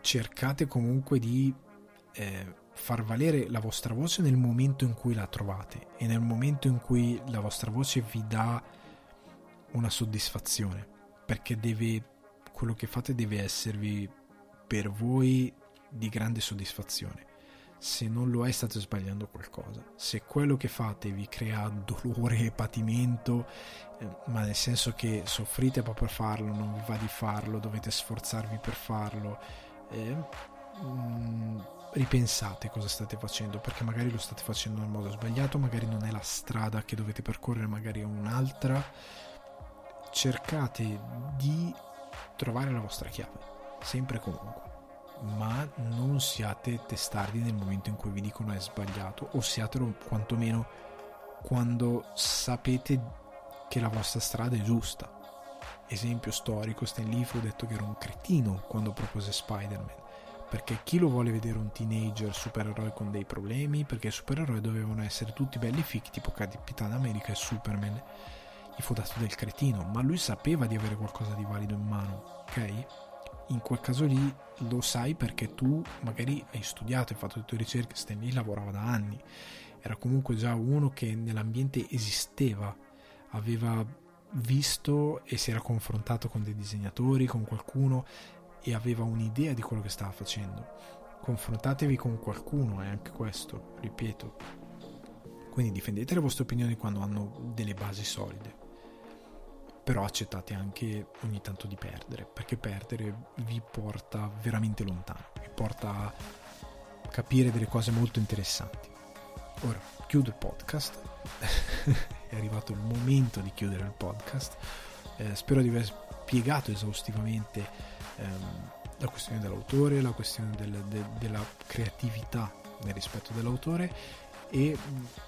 cercate comunque di eh, far valere la vostra voce nel momento in cui la trovate e nel momento in cui la vostra voce vi dà una soddisfazione perché deve quello che fate deve esservi per voi di grande soddisfazione se non lo è state sbagliando qualcosa. Se quello che fate vi crea dolore e patimento, eh, ma nel senso che soffrite proprio per farlo, non vi va di farlo, dovete sforzarvi per farlo, eh, mh, mm, ripensate cosa state facendo, perché magari lo state facendo nel modo sbagliato, magari non è la strada che dovete percorrere, magari è un'altra. Cercate di trovare la vostra chiave, sempre e comunque ma non siate testardi nel momento in cui vi dicono è sbagliato o siatelo quantomeno quando sapete che la vostra strada è giusta. Esempio storico, Stan Lee fu detto che era un cretino quando propose Spider-Man, perché chi lo vuole vedere un teenager supereroe con dei problemi, perché i supereroi dovevano essere tutti belli fichi tipo Capitan America e Superman, gli fu dato del cretino, ma lui sapeva di avere qualcosa di valido in mano, ok? In quel caso lì lo sai perché tu magari hai studiato, hai fatto le tue ricerche, Stan Lee lavorava da anni, era comunque già uno che nell'ambiente esisteva, aveva visto e si era confrontato con dei disegnatori, con qualcuno e aveva un'idea di quello che stava facendo. Confrontatevi con qualcuno, è anche questo, ripeto. Quindi difendete le vostre opinioni quando hanno delle basi solide però accettate anche ogni tanto di perdere, perché perdere vi porta veramente lontano, vi porta a capire delle cose molto interessanti. Ora, chiudo il podcast, è arrivato il momento di chiudere il podcast, eh, spero di aver spiegato esaustivamente ehm, la questione dell'autore, la questione del, de, della creatività nel rispetto dell'autore e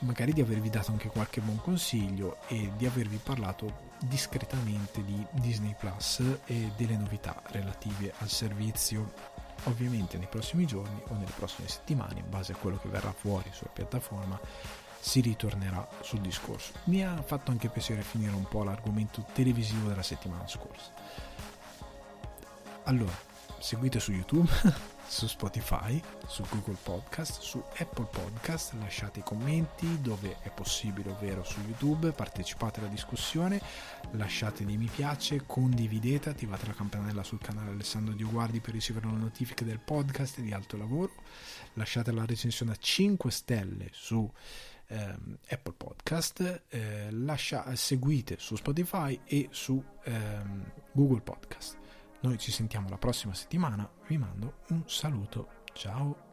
magari di avervi dato anche qualche buon consiglio e di avervi parlato discretamente di Disney Plus e delle novità relative al servizio. Ovviamente nei prossimi giorni o nelle prossime settimane in base a quello che verrà fuori sulla piattaforma si ritornerà sul discorso. Mi ha fatto anche piacere finire un po' l'argomento televisivo della settimana scorsa. Allora seguite su youtube su Spotify, su Google Podcast, su Apple Podcast, lasciate i commenti dove è possibile, ovvero su YouTube, partecipate alla discussione, lasciate dei mi piace, condividete, attivate la campanella sul canale Alessandro Dioguardi per ricevere le notifiche del podcast di alto lavoro, lasciate la recensione a 5 stelle su ehm, Apple Podcast, eh, lascia, seguite su Spotify e su ehm, Google Podcast. Noi ci sentiamo la prossima settimana, vi mando un saluto, ciao!